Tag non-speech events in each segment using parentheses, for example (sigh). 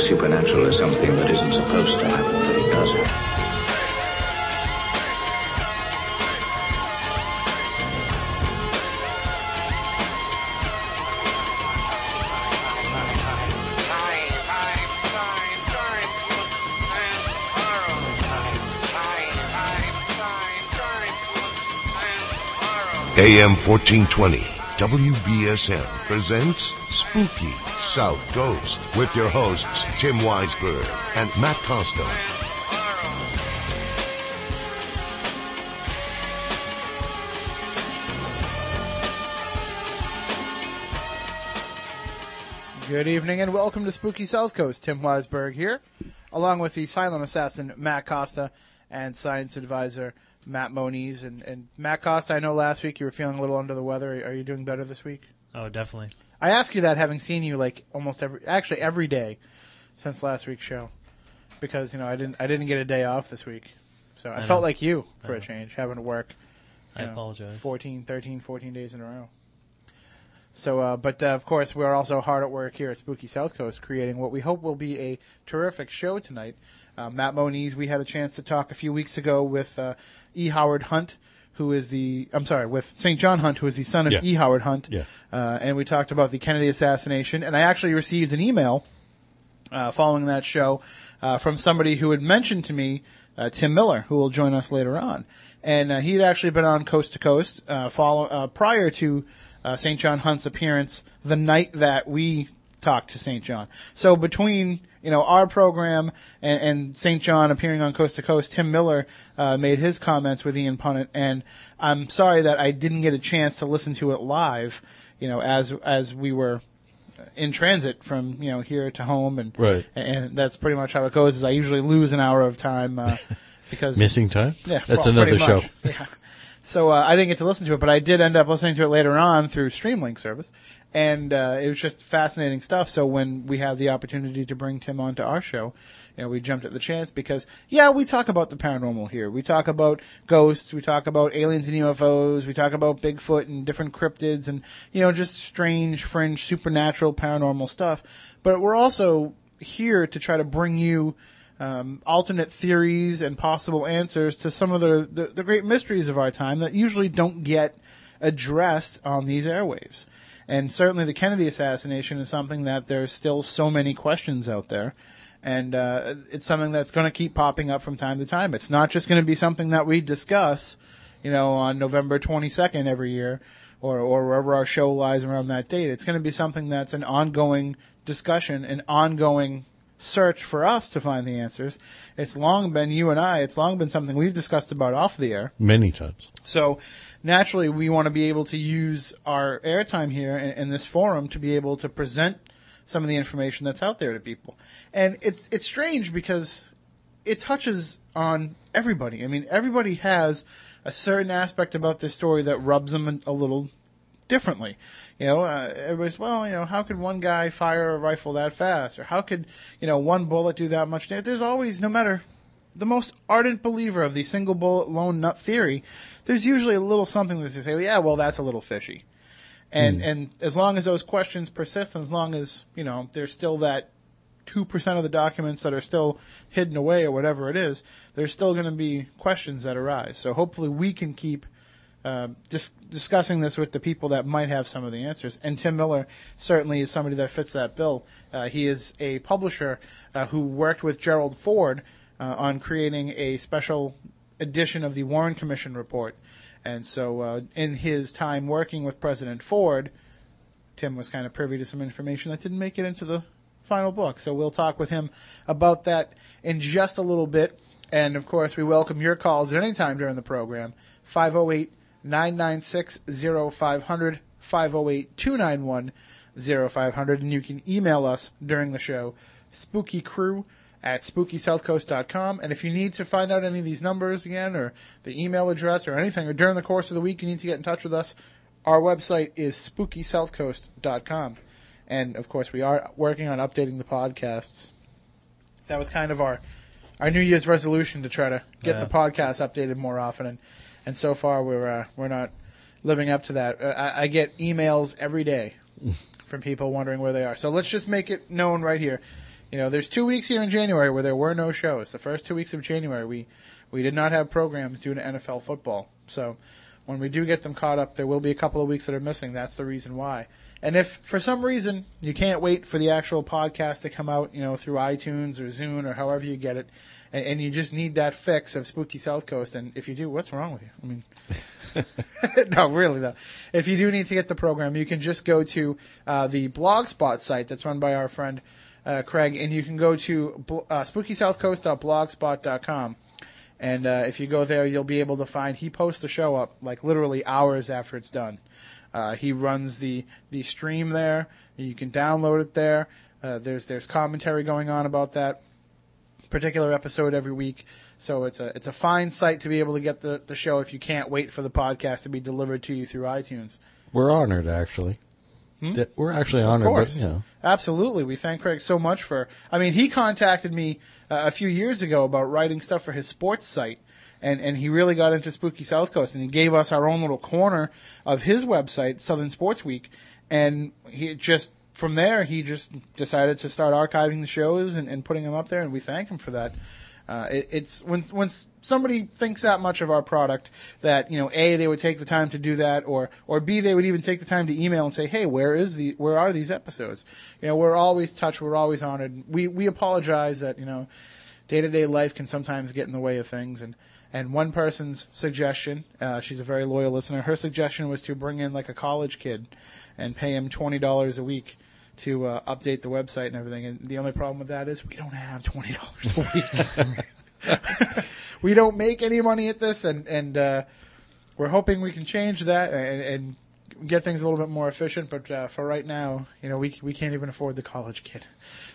the supernatural as something that isn't supposed to happen, but it does happen. AM 1420, WBSM presents Spooky South Coast with your hosts, Tim Weisberg and Matt Costa. Good evening and welcome to Spooky South Coast. Tim Weisberg here, along with the silent assassin Matt Costa and science advisor Matt Moniz. And, and Matt Costa, I know last week you were feeling a little under the weather. Are you doing better this week? Oh, definitely. I ask you that having seen you like almost every, actually every day since last week's show, because you know I didn't I didn't get a day off this week, so I, I felt know. like you for a change, having to work. I know, apologize. 14, 13, 14 days in a row. So, uh, but uh, of course, we're also hard at work here at Spooky South Coast, creating what we hope will be a terrific show tonight. Uh, Matt Moniz, we had a chance to talk a few weeks ago with uh, E. Howard Hunt, who is the I'm sorry, with St. John Hunt, who is the son of Yeah. E. Howard Hunt. Yeah. Uh, and we talked about the Kennedy assassination, and I actually received an email uh, following that show uh, from somebody who had mentioned to me uh, Tim Miller, who will join us later on, and uh, he had actually been on Coast to Coast uh, follow uh, prior to uh, St. John Hunt's appearance the night that we talked to St. John. So between you know our program and, and St. John appearing on Coast to Coast, Tim Miller uh, made his comments with Ian Punnett, and I'm sorry that I didn't get a chance to listen to it live. You know, as as we were in transit from you know here to home, and Right. and that's pretty much how it goes. Is I usually lose an hour of time uh, (laughs) because Missing time? yeah, That's well, another show. (laughs) Yeah. So uh, I didn't get to listen to it, but I did end up listening to it later on through Streamlink service, and uh, it was just fascinating stuff. So when we had the opportunity to bring Tim onto our show, you know, we jumped at the chance because yeah, we talk about the paranormal here. We talk about ghosts, we talk about aliens and UFOs, we talk about Bigfoot and different cryptids, and you know, just strange, fringe, supernatural, paranormal stuff. But we're also here to try to bring you um, alternate theories and possible answers to some of the, the, the great mysteries of our time that usually don't get addressed on these airwaves. And certainly the Kennedy assassination is something that there's still so many questions out there. And uh, it's something that's going to keep popping up from time to time. It's not just going to be something that we discuss, you know, on November 22nd every year or, or wherever our show lies around that date. It's going to be something that's an ongoing discussion, an ongoing search for us to find the answers. It's long been you and I. It's long been something we've discussed about off the air. Many times. So naturally, we want to be able to use our airtime here in, in this forum to be able to present some of the information that's out there to people. And it's it's strange because it touches on everybody. I mean, everybody has a certain aspect about this story that rubs them a- a little differently. You know, uh, everybody's well, you know, how could one guy fire a rifle that fast, or how could you know one bullet do that much damage? There's always, no matter the most ardent believer of the single bullet lone nut theory, there's usually a little something that they say, well, yeah, well, that's a little fishy. And and as long as those questions persist, and as long as you know there's still that two percent of the documents that are still hidden away or whatever it is, there's still going to be questions that arise. So hopefully we can keep uh, dis- discussing this with the people that might have some of the answers. And Tim Miller certainly is somebody that fits that bill. Uh, he is a publisher uh, who worked with Gerald Ford uh, on creating a special edition of the Warren Commission report. And so, uh, in his time working with President Ford, Tim was kind of privy to some information that didn't make it into the final book. So we'll talk with him about that in just a little bit. And of course, we welcome your calls at any time during the program. 508 996 0500, 508 291 0500. And you can email us during the show, spookycrew at spookysouthcoast.com. And if you need to find out any of these numbers again, or the email address, or anything, or during the course of the week you need to get in touch with us, our website is spookysouthcoast.com. And of course, we are working on updating the podcasts. That was kind of our our New Year's resolution to try to get Yeah. the podcast updated more often, and and so far we're uh, we're not living up to that. Uh, I, I get emails every day (laughs) from people wondering where they are. So let's just make it known right here. You know, there's two weeks here in January where there were no shows. The first two weeks of January, we we did not have programs due to NFL football. So when we do get them caught up, there will be a couple of weeks that are missing. That's the reason why. And if for some reason you can't wait for the actual podcast to come out, you know, through iTunes or Zune or however you get it, and, and you just need that fix of Spooky South Coast, and if you do, what's wrong with you? I mean, (laughs) (laughs) no, really though. If you do need to get the program, you can just go to uh, the Blogspot site that's run by our friend uh, Craig, and you can go to bl- uh, spookysouthcoast.blogspot.com. And uh, if you go there, you'll be able to find he posts the show up like literally hours after it's done. Uh, he runs the the stream there. You can download it there. Uh, there's there's commentary going on about that particular episode every week. So it's a it's a fine site to be able to get the, the show if you can't wait for the podcast to be delivered to you through iTunes. We're honored, actually. That- We're actually honored, Of course. but you know, Absolutely. We thank Craig so much for. I mean, he contacted me uh, a few years ago about writing stuff for his sports site. And, and he really got into Spooky South Coast and he gave us our own little corner of his website, Southern Sports Week. And he just, from there, he just decided to start archiving the shows and, and putting them up there. And we thank him for that. Uh, it, it's when when somebody thinks that much of our product that you know a they would take the time to do that or or b they would even take the time to email and say hey where is the where are these episodes you know we're always touched we're always honored we we apologize that you know day to day life can sometimes get in the way of things and and one person's suggestion uh, she's a very loyal listener her suggestion was to bring in like a college kid and pay him twenty dollars a week to uh, update the website and everything. And the only problem with that is we don't have twenty dollars a week. (laughs) we don't make any money at this, and and uh, we're hoping we can change that and, and get things a little bit more efficient. But uh, for right now, you know, we we can't even afford the college kid.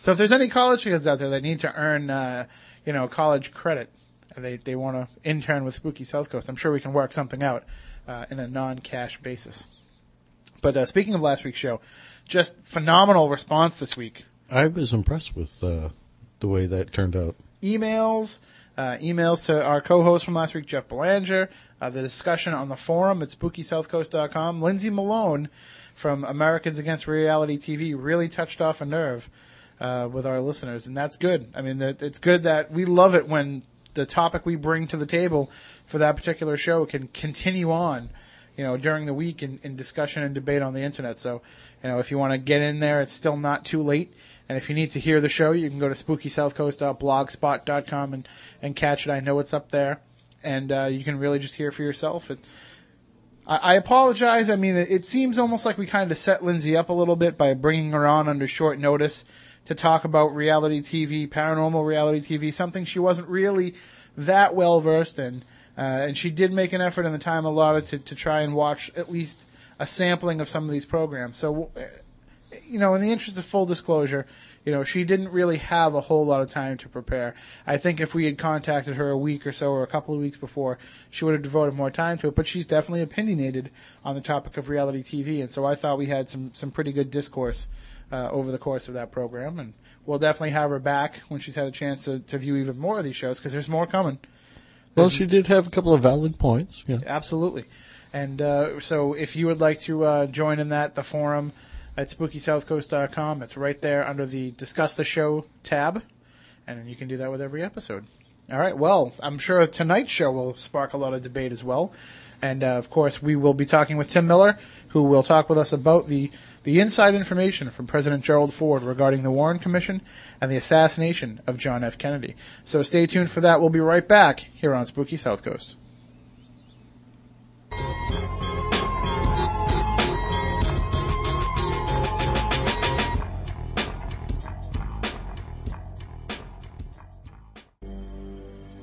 So if there's any college kids out there that need to earn, uh, you know, college credit, they they want to intern with Spooky South Coast, I'm sure we can work something out uh, in a non-cash basis. But uh, speaking of last week's show, just phenomenal response this week. I was impressed with uh, the way that turned out. Emails, uh, emails to our co-host from last week, Jeff Belanger, uh, the discussion on the forum at SpookySouthCoast.com. Lindsay Malone from Americans Against Reality TV really touched off a nerve uh, with our listeners, and that's good. I mean, that- it's good that we love it when the topic we bring to the table for that particular show can continue on you know, during the week in, in discussion and debate on the internet. So, you know, if you want to get in there, it's still not too late. And if you need to hear the show, you can go to spookysouthcoast.blogspot.com and, and catch it. I know it's up there. And uh, you can really just hear for yourself. And I, I apologize. I mean, it, it seems almost like we kind of set Lindsay up a little bit by bringing her on under short notice to talk about reality TV, paranormal reality TV, something she wasn't really that well versed in. Uh, and she did make an effort in the time allotted to, to try and watch at least a sampling of some of these programs. So, uh, you know, in the interest of full disclosure, you know, she didn't really have a whole lot of time to prepare. I think if we had contacted her a week or so or a couple of weeks before, she would have devoted more time to it. But she's definitely opinionated on the topic of reality TV, and so I thought we had some some pretty good discourse uh, over the course of that program. And we'll definitely have her back when she's had a chance to, to view even more of these shows because there's more coming. Well, she did have a couple of valid points. Yeah. Absolutely. And uh, so if you would like to uh, join in that, the forum at spookysouthcoast.com, it's right there under the Discuss the Show tab. And you can do that with every episode. All right. Well, I'm sure tonight's show will spark a lot of debate as well. And uh, of course, we will be talking with Tim Miller, who will talk with us about the, the inside information from President Gerald Ford regarding the Warren Commission and the assassination of John F. Kennedy. So stay tuned for that. We'll be right back here on Spooky South Coast.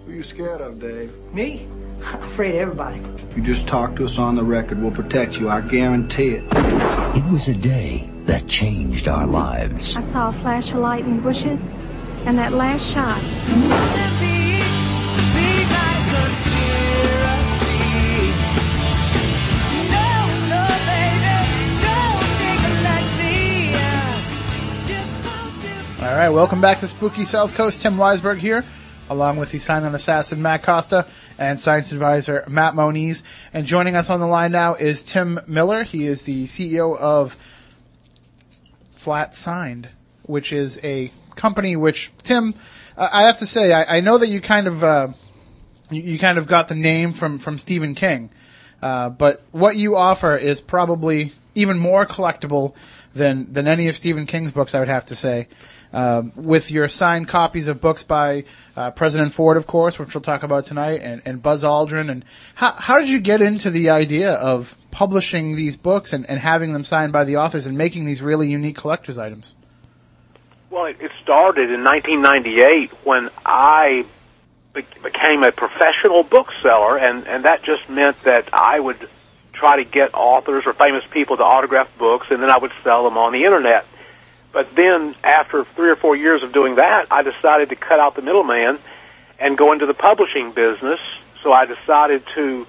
Who are you scared of, Dave? Me? I'm (laughs) afraid of everybody. You just talk to us on the record. We'll protect you. I guarantee it. It was a day that changed our lives. I saw a flash of light in the bushes, and that last shot. All right, welcome back to Spooky South Coast. Tim Weisberg here, along with the silent assassin Matt Costa and science advisor Matt Moniz. And joining us on the line now is Tim Miller. He is the CEO of Flat Signed, which is a company which, Tim, uh, I have to say, I, I know that you kind of, uh, you, you kind of got the name from, from Stephen King. Uh, but what you offer is probably even more collectible than, than any of Stephen King's books, I would have to say. Um, with your signed copies of books by uh, President Ford, of course, which we'll talk about tonight, and, and Buzz Aldrin. And how, how did you get into the idea of publishing these books and, and having them signed by the authors and making these really unique collector's items? Well, it, started in 1998 when I be- became a professional bookseller, and, and that just meant that I would try to get authors or famous people to autograph books, and then I would sell them on the internet. But then, after three or four years of doing that, I decided to cut out the middleman and go into the publishing business. So I decided to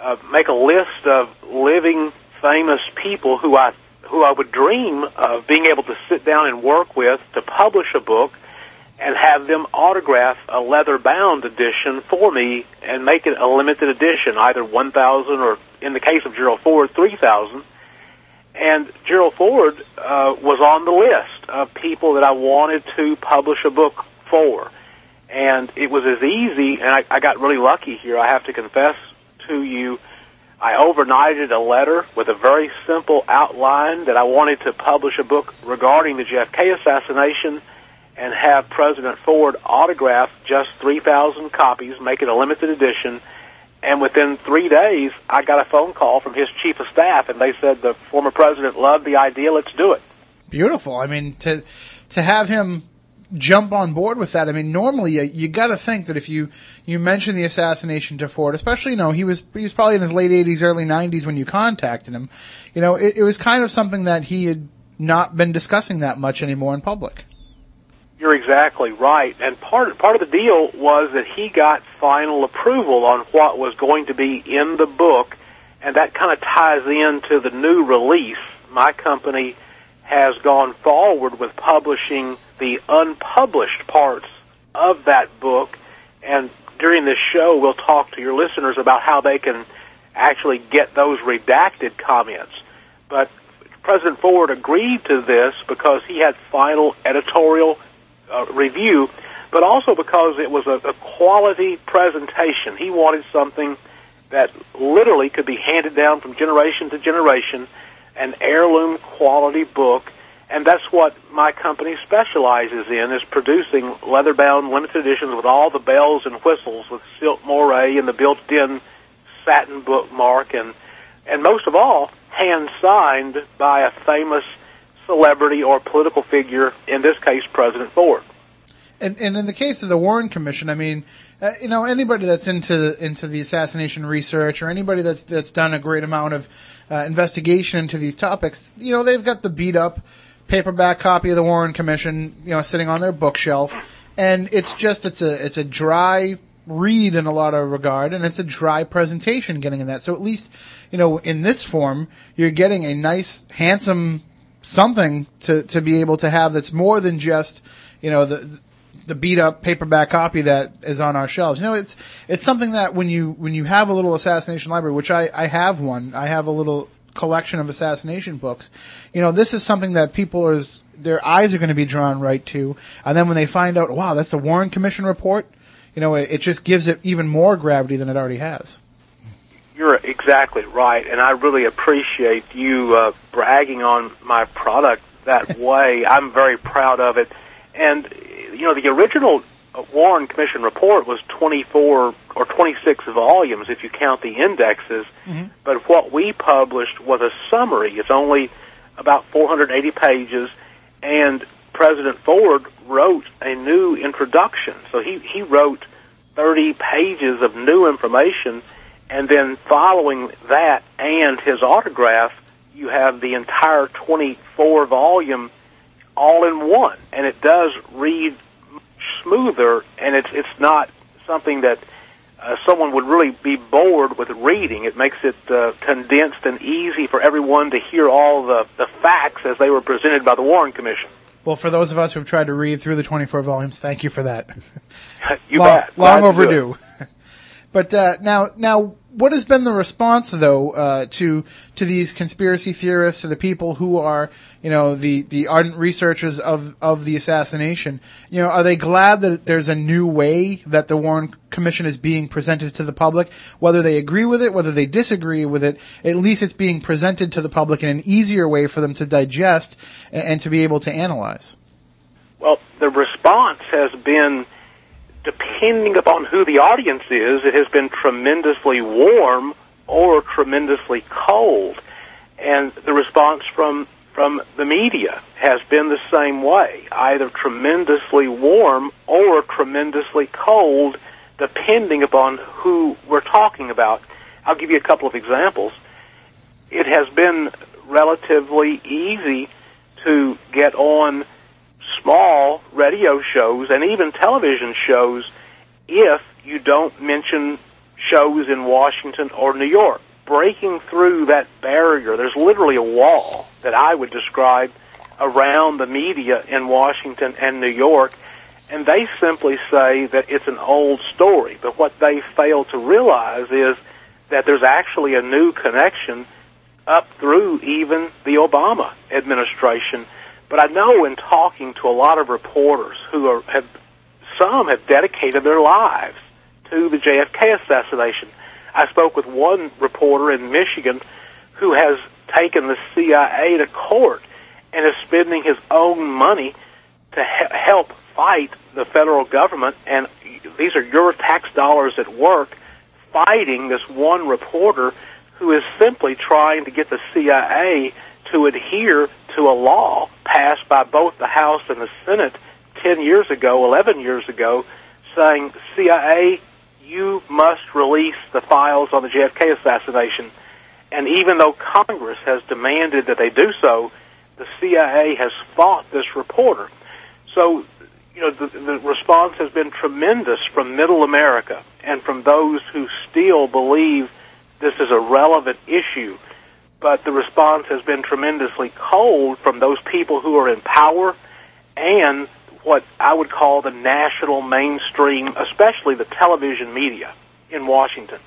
uh, make a list of living famous people who I who I would dream of being able to sit down and work with to publish a book and have them autograph a leather bound edition for me and make it a limited edition, either 1,000 or, in the case of Gerald Ford, 3,000. And Gerald Ford uh, was on the list of people that I wanted to publish a book for. And it was as easy, and I, I got really lucky here, I have to confess to you. I overnighted a letter with a very simple outline that I wanted to publish a book regarding the JFK assassination and have President Ford autograph just 3,000 copies, make it a limited edition. And within three days, I got a phone call from his chief of staff, and they said the former president loved the idea. Let's do it. Beautiful. I mean, to to have him jump on board with that. I mean, normally you, you got to think that if you you mention the assassination to Ford, especially you know he was he was probably in his late 80s, early 90s when you contacted him. You know, it, it was kind of something that he had not been discussing that much anymore in public. You're exactly right. And part part of the deal was that he got final approval on what was going to be in the book, and that kind of ties into the new release. My company has gone forward with publishing the unpublished parts of that book, and during this show, we'll talk to your listeners about how they can actually get those redacted comments. But President Ford agreed to this because he had final editorial uh, review, but also because it was a, a quality presentation. He wanted something that literally could be handed down from generation to generation, an heirloom quality book, and that's what my company specializes in is producing leather-bound limited editions with all the bells and whistles with silk moire and the built-in satin bookmark and and most of all hand signed by a famous celebrity or political figure, in this case, President Ford. And, and in the case of the Warren Commission, I mean, uh, you know, anybody that's into into the assassination research or anybody that's that's done a great amount of uh, investigation into these topics, you know, they've got the beat up paperback copy of the Warren Commission, you know, sitting on their bookshelf, and it's just it's a it's a dry read in a lot of regard, and it's a dry presentation getting in that. So at least, you know, in this form, you're getting a nice, handsome something to to be able to have that's more than just, you know, the the beat up paperback copy that is on our shelves. You know, it's it's something that when you when you have a little assassination library, which I I have one, I have a little collection of assassination books. You know, this is something that people are their eyes are going to be drawn right to, and then when they find out, wow, that's the Warren Commission report. You know, it, it just gives it even more gravity than it already has. You're exactly right, and I really appreciate you uh, bragging on my product that (laughs) way. I'm very proud of it, and you know, the original Warren Commission report was 24 or 26 volumes if you count the indexes. Mm-hmm. But what we published was a summary. It's only about 480 pages, and President Ford wrote a new introduction. So he, he wrote 30 pages of new information, and then following that and his autograph, you have the entire 24 volume all in one. And it does read smoother, and it's it's not something that uh, someone would really be bored with reading. It makes it uh, condensed and easy for everyone to hear all the, the facts as they were presented by the Warren Commission. Well, for those of us who've tried to read through the 24 volumes, thank you for that. (laughs) you long, bet. Long Glad overdue. But uh, now, now what has been the response though uh, to to these conspiracy theorists, to the people who are you know the the ardent researchers of of the assassination? You know, are they glad that there's a new way that the Warren Commission is being presented to the public? Whether they agree with it, whether they disagree with it, at least it's being presented to the public in an easier way for them to digest and, and to be able to analyze. Well, the response has been, depending upon who the audience is, it has been tremendously warm or tremendously cold. And the response from, from the media has been the same way, either tremendously warm or tremendously cold, depending upon who we're talking about. I'll give you a couple of examples. It has been relatively easy to get on small radio shows and even television shows if you don't mention shows in Washington or New York. Breaking through that barrier, there's literally a wall that I would describe around the media in Washington and New York, and they simply say that it's an old story. But what they fail to realize is that there's actually a new connection up through even the Obama administration but I know in talking to a lot of reporters who are have some have dedicated their lives to the JFK assassination. I spoke with one reporter in Michigan who has taken the CIA to court and is spending his own money to he- help fight the federal government and these are your tax dollars at work fighting this one reporter who is simply trying to get the CIA to adhere to a law passed by both the House and the Senate 10 years ago, 11 years ago, saying, CIA, you must release the files on the JFK assassination. And even though Congress has demanded that they do so, the CIA has fought this reporter. So, you know, the, the response has been tremendous from middle America and from those who still believe this is a relevant issue but the response has been tremendously cold from those people who are in power and what I would call the national mainstream, especially the television media in Washington.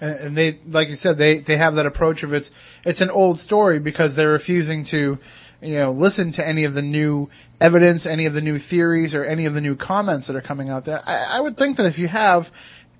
And they, like you said, they, they have that approach of it's, it's an old story because they're refusing to, you know, listen to any of the new evidence, any of the new theories, or any of the new comments that are coming out there. I, I would think that if you have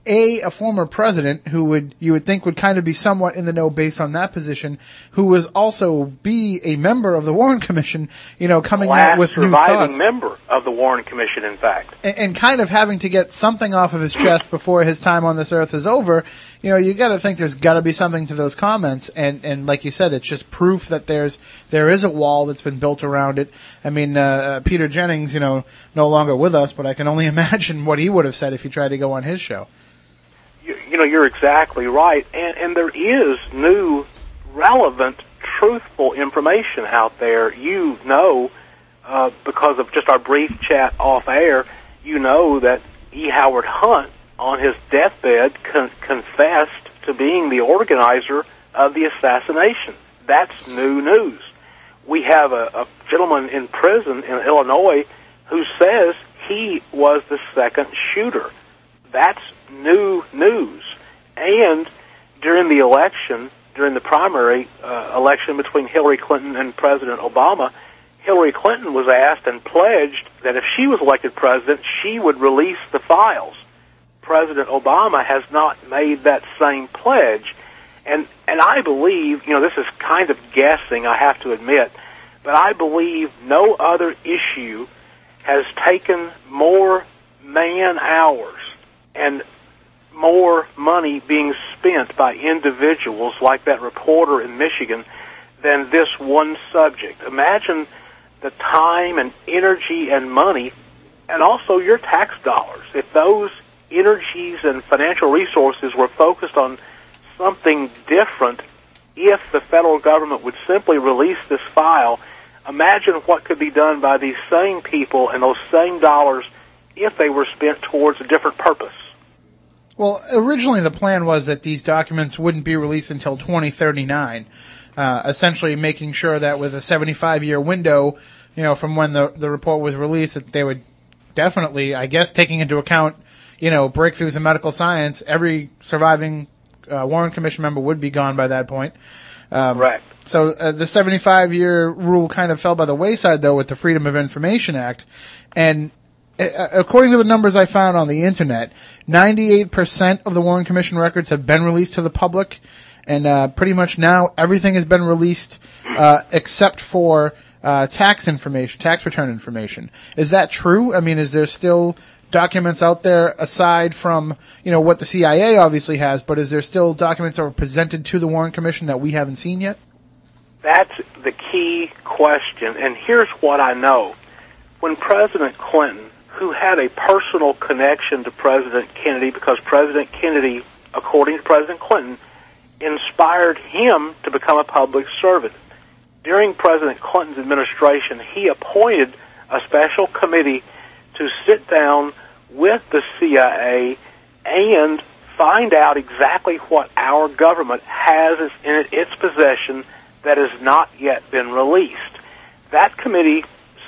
a a former president who would you would think would kind of be somewhat in the know based on that position, who was also be a member of the Warren Commission, you know, coming Last out with new surviving thoughts member of the Warren Commission, in fact. and, and kind of having to get something off of his chest before his time on this earth is over. You know, you got to think there's got to be something to those comments, and and like you said, it's just proof that there's there is a wall that's been built around it. I mean, uh, uh, Peter Jennings, you know, no longer with us, but I can only (laughs) imagine what he would have said if he tried to go on his show you, you know, you're exactly right, and and there is new, relevant, truthful information out there. You know, uh, because of just our brief chat off air, you know that E. Howard Hunt, on his deathbed, con- confessed to being the organizer of the assassination. That's new news. We have a, a gentleman in prison in Illinois who says he was the second shooter. That's new news. And during the election, during the primary uh, election between Hillary Clinton and President Obama, Hillary Clinton was asked and pledged that if she was elected president, she would release the files. President Obama has not made that same pledge. And and I believe, you know, this is kind of guessing, I have to admit, but I believe no other issue has taken more man hours and more money being spent by individuals like that reporter in Michigan than this one subject. Imagine the time and energy and money and also your tax dollars. If those energies and financial resources were focused on something different, if the federal government would simply release this file, imagine what could be done by these same people and those same dollars if they were spent towards a different purpose. Well, originally the plan was that these documents wouldn't be released until 2039, uh, essentially making sure that with a 75 year window, you know, from when the, the report was released, that they would definitely, I guess, taking into account, you know, breakthroughs in medical science, every surviving uh, Warren Commission member would be gone by that point. Um, Correct. So uh, the 75 year rule kind of fell by the wayside though with the Freedom of Information Act. And according to the numbers I found on the internet, 98% of the Warren Commission records have been released to the public. And, uh, pretty much now everything has been released, uh, except for, uh, tax information, tax return information. Is that true? I mean, is there still documents out there aside from, you know, what the CIA obviously has, but is there still documents that were presented to the Warren Commission that we haven't seen yet? That's the key question. And here's what I know. When President Clinton, who had a personal connection to President Kennedy because President Kennedy, according to President Clinton, inspired him to become a public servant. During President Clinton's administration, he appointed a special committee to sit down with the CIA and find out exactly what our government has in its possession that has not yet been released. That committee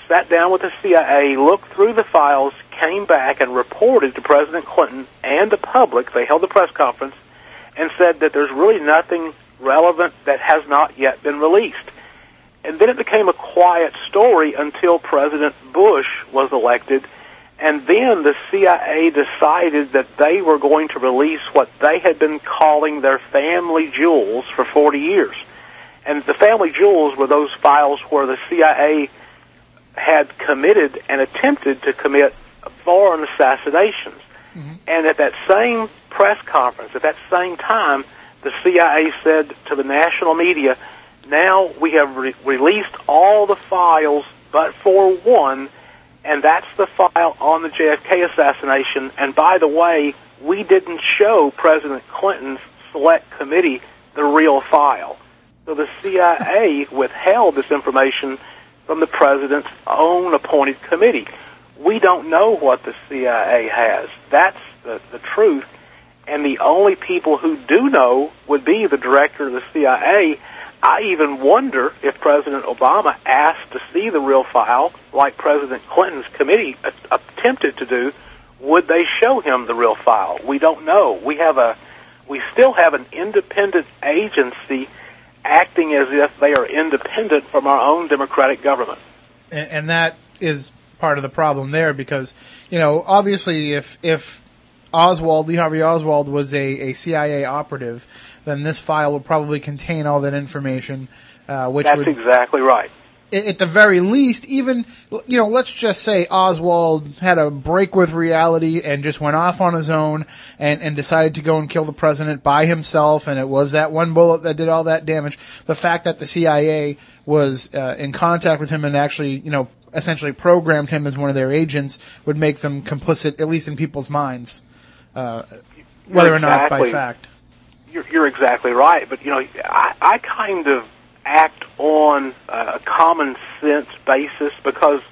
sat down with the CIA, looked through the files, came back and reported to President Clinton and the public. They held a press conference and said that there's really nothing relevant that has not yet been released. And then it became a quiet story until President Bush was elected. And then the CIA decided that they were going to release what they had been calling their family jewels for 40 years. And the family jewels were those files where the CIA had committed and attempted to commit foreign assassinations. Mm-hmm. And at that same press conference, at that same time, the CIA said to the national media, now we have re- released all the files but for one, and that's the file on the JFK assassination. And by the way, we didn't show President Clinton's select committee the real file. So the CIA (laughs) withheld this information from the president's own appointed committee. We don't know what the CIA has. That's the, the truth. And the only people who do know would be the director of the CIA. I even wonder if President Obama asked to see the real file, like President Clinton's committee attempted to do, would they show him the real file? We don't know. We have a, we still have an independent agency acting as if they are independent from our own democratic government. And, and that is part of the problem there because, you know, obviously if, if Oswald, Lee Harvey Oswald was a, a CIA operative, then this file would probably contain all that information, uh, which That's would, exactly right at the very least, even, you know, let's just say Oswald had a break with reality and just went off on his own and, and decided to go and kill the president by himself and it was that one bullet that did all that damage. The fact that the CIA was uh, in contact with him and actually, you know, essentially programmed him as one of their agents would make them complicit, at least in people's minds, uh, whether you're or not by fact. You're, you're exactly right, but you know, I, I kind of act on a common sense basis because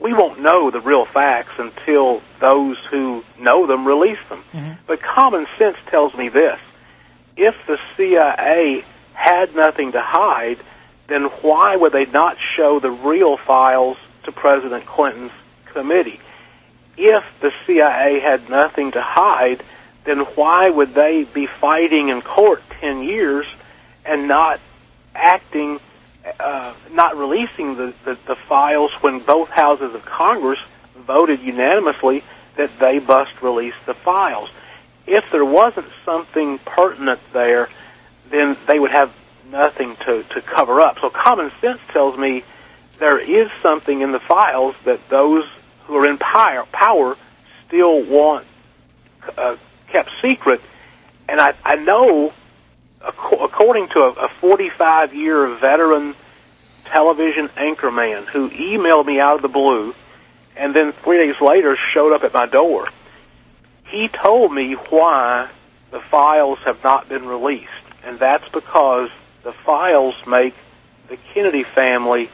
we won't know the real facts until those who know them release them. Mm-hmm. But common sense tells me this. If the CIA had nothing to hide, then why would they not show the real files to President Clinton's committee? If the CIA had nothing to hide, then why would they be fighting in court 10 years and not acting, uh, not releasing the, the, the files when both houses of Congress voted unanimously that they must release the files. If there wasn't something pertinent there, then they would have nothing to, to cover up. So common sense tells me there is something in the files that those who are in power, power still want uh, kept secret. And I, I know according to a 45 year veteran television anchorman who emailed me out of the blue and then three days later showed up at my door, he told me why the files have not been released. And that's because the files make the Kennedy family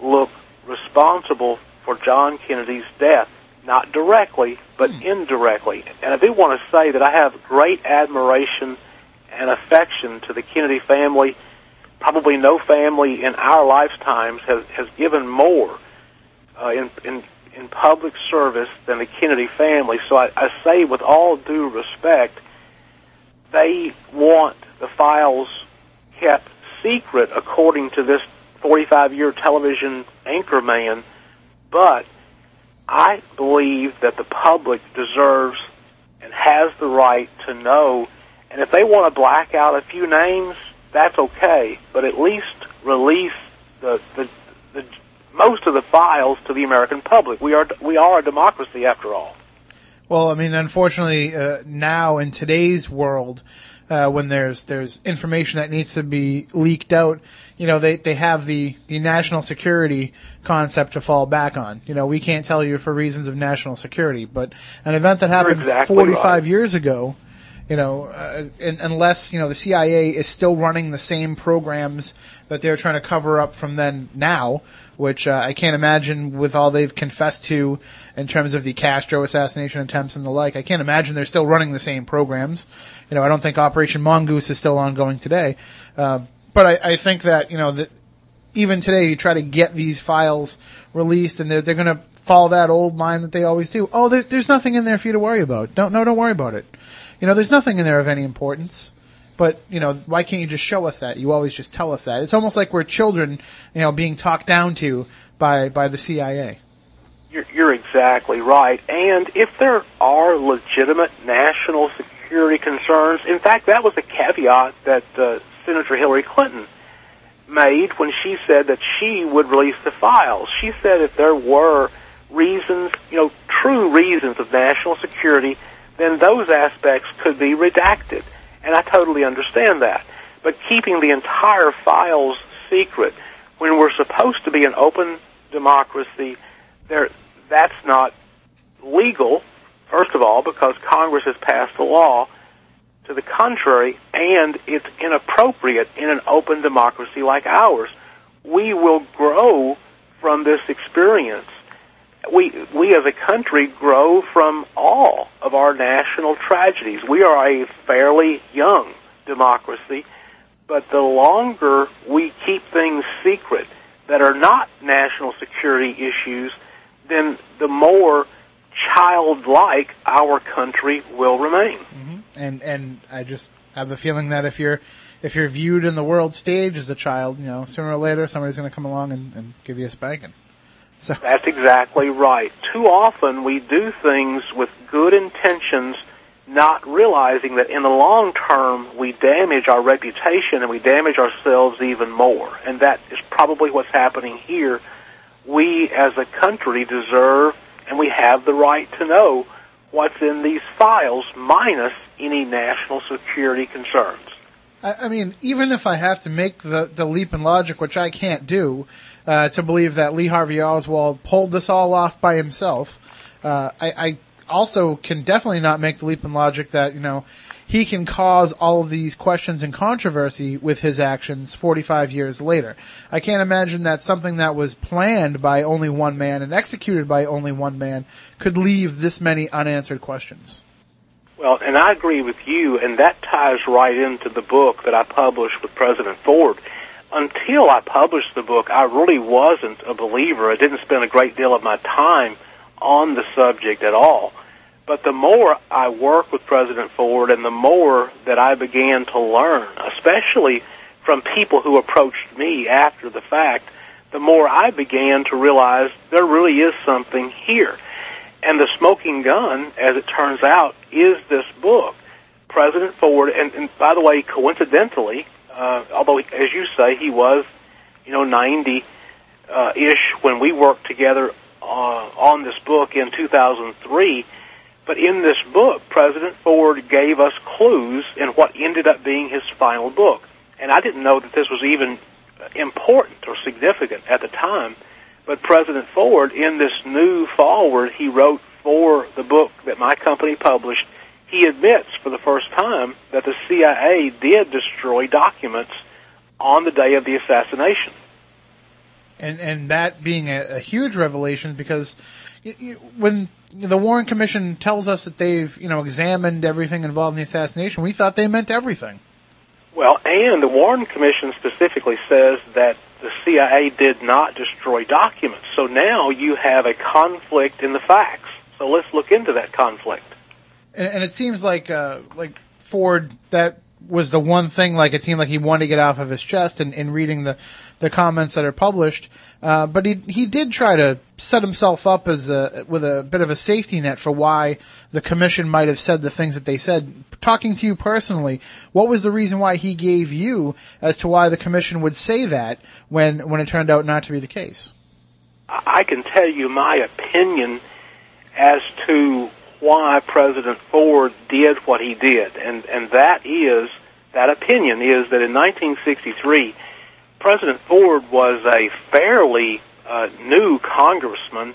look responsible for John Kennedy's death, not directly, but hmm. indirectly. And I do want to say that I have great admiration and affection to the Kennedy family. Probably no family in our lifetimes has, has given more uh, in, in, in public service than the Kennedy family. So I, I say with all due respect, they want the files kept secret according to this 45 year television anchor man, but I believe that the public deserves and has the right to know. And if they want to black out a few names, that's okay. But at least release the, the, the most of the files to the American public. We are we are a democracy after all. Well, I mean, unfortunately, uh, now in today's world, uh, when there's there's information that needs to be leaked out, you know, they they have the the national security concept to fall back on. You know, we can't tell you for reasons of national security, but an event that happened exactly 45 right. years ago, you know, uh, in, unless you know the CIA is still running the same programs that they're trying to cover up from then now, which uh, I can't imagine with all they've confessed to in terms of the Castro assassination attempts and the like. I can't imagine they're still running the same programs. You know, I don't think Operation Mongoose is still ongoing today. Uh, but I, I think that you know that even today you try to get these files released and they're they're going to follow that old line that they always do. Oh, there, there's nothing in there for you to worry about. Don't no, don't worry about it. You know, there's nothing in there of any importance. But you know, why can't you just show us that? You always just tell us that. It's almost like we're children, you know, being talked down to by by the CIA. You're, you're exactly right. And if there are legitimate national security concerns, in fact, that was a caveat that uh, Senator Hillary Clinton made when she said that she would release the files. She said if there were reasons, you know, true reasons of national security, then those aspects could be redacted. And I totally understand that. But keeping the entire files secret when we're supposed to be an open democracy, there, that's not legal, first of all, because Congress has passed a law to the contrary, and it's inappropriate in an open democracy like ours. We will grow from this experience. We, we as a country grow from all of our national tragedies. We are a fairly young democracy, but the longer we keep things secret that are not national security issues, then the more childlike our country will remain. Mm-hmm. And and I just have the feeling that if you're if you're viewed in the world stage as a child, you know, sooner or later somebody's going to come along and, and give you a spanking. So That's exactly right. Too often we do things with good intentions, not realizing that in the long term we damage our reputation and we damage ourselves even more. And that is probably what's happening here. We as a country deserve and we have the right to know what's in these files minus any national security concerns. I, I mean, even if I have to make the, the leap in logic, which I can't do, uh, to believe that Lee Harvey Oswald pulled this all off by himself, uh, I, I also can definitely not make the leap in logic that, you know, he can cause all of these questions and controversy with his actions 45 years later. I can't imagine that something that was planned by only one man and executed by only one man could leave this many unanswered questions. Well, and I agree with you, and that ties right into the book that I published with President Ford. Until I published the book, I really wasn't a believer. I didn't spend a great deal of my time on the subject at all. But the more I worked with President Ford and the more that I began to learn, especially from people who approached me after the fact, the more I began to realize there really is something here. And the smoking gun, as it turns out, is this book. President Ford, and, and by the way, coincidentally, uh, although as you say, he was, you know, 90 uh, ish when we worked together uh, on this book in 2003. But in this book, President Ford gave us clues in what ended up being his final book. And I didn't know that this was even important or significant at the time. But President Ford, in this new foreword he wrote for the book that my company published, he admits for the first time that the CIA did destroy documents on the day of the assassination. and and that being a, a huge revelation because when the Warren Commission tells us that they've you know examined everything involved in the assassination, we thought they meant everything. Well, and the Warren Commission specifically says that the CIA did not destroy documents. So now you have a conflict in the facts. So let's look into that conflict. And, and it seems like uh, like Ford, that was the one thing, like it seemed like he wanted to get off of his chest in, in reading the, the comments that are published. Uh, but he, he did try to set himself up as a, with a bit of a safety net for why the commission might have said the things that they said. Talking to you personally, what was the reason why he gave you as to why the commission would say that when, when it turned out not to be the case? I can tell you my opinion as to why President Ford did what he did, and and that is that opinion is that in 1963, President Ford was a fairly uh, new congressman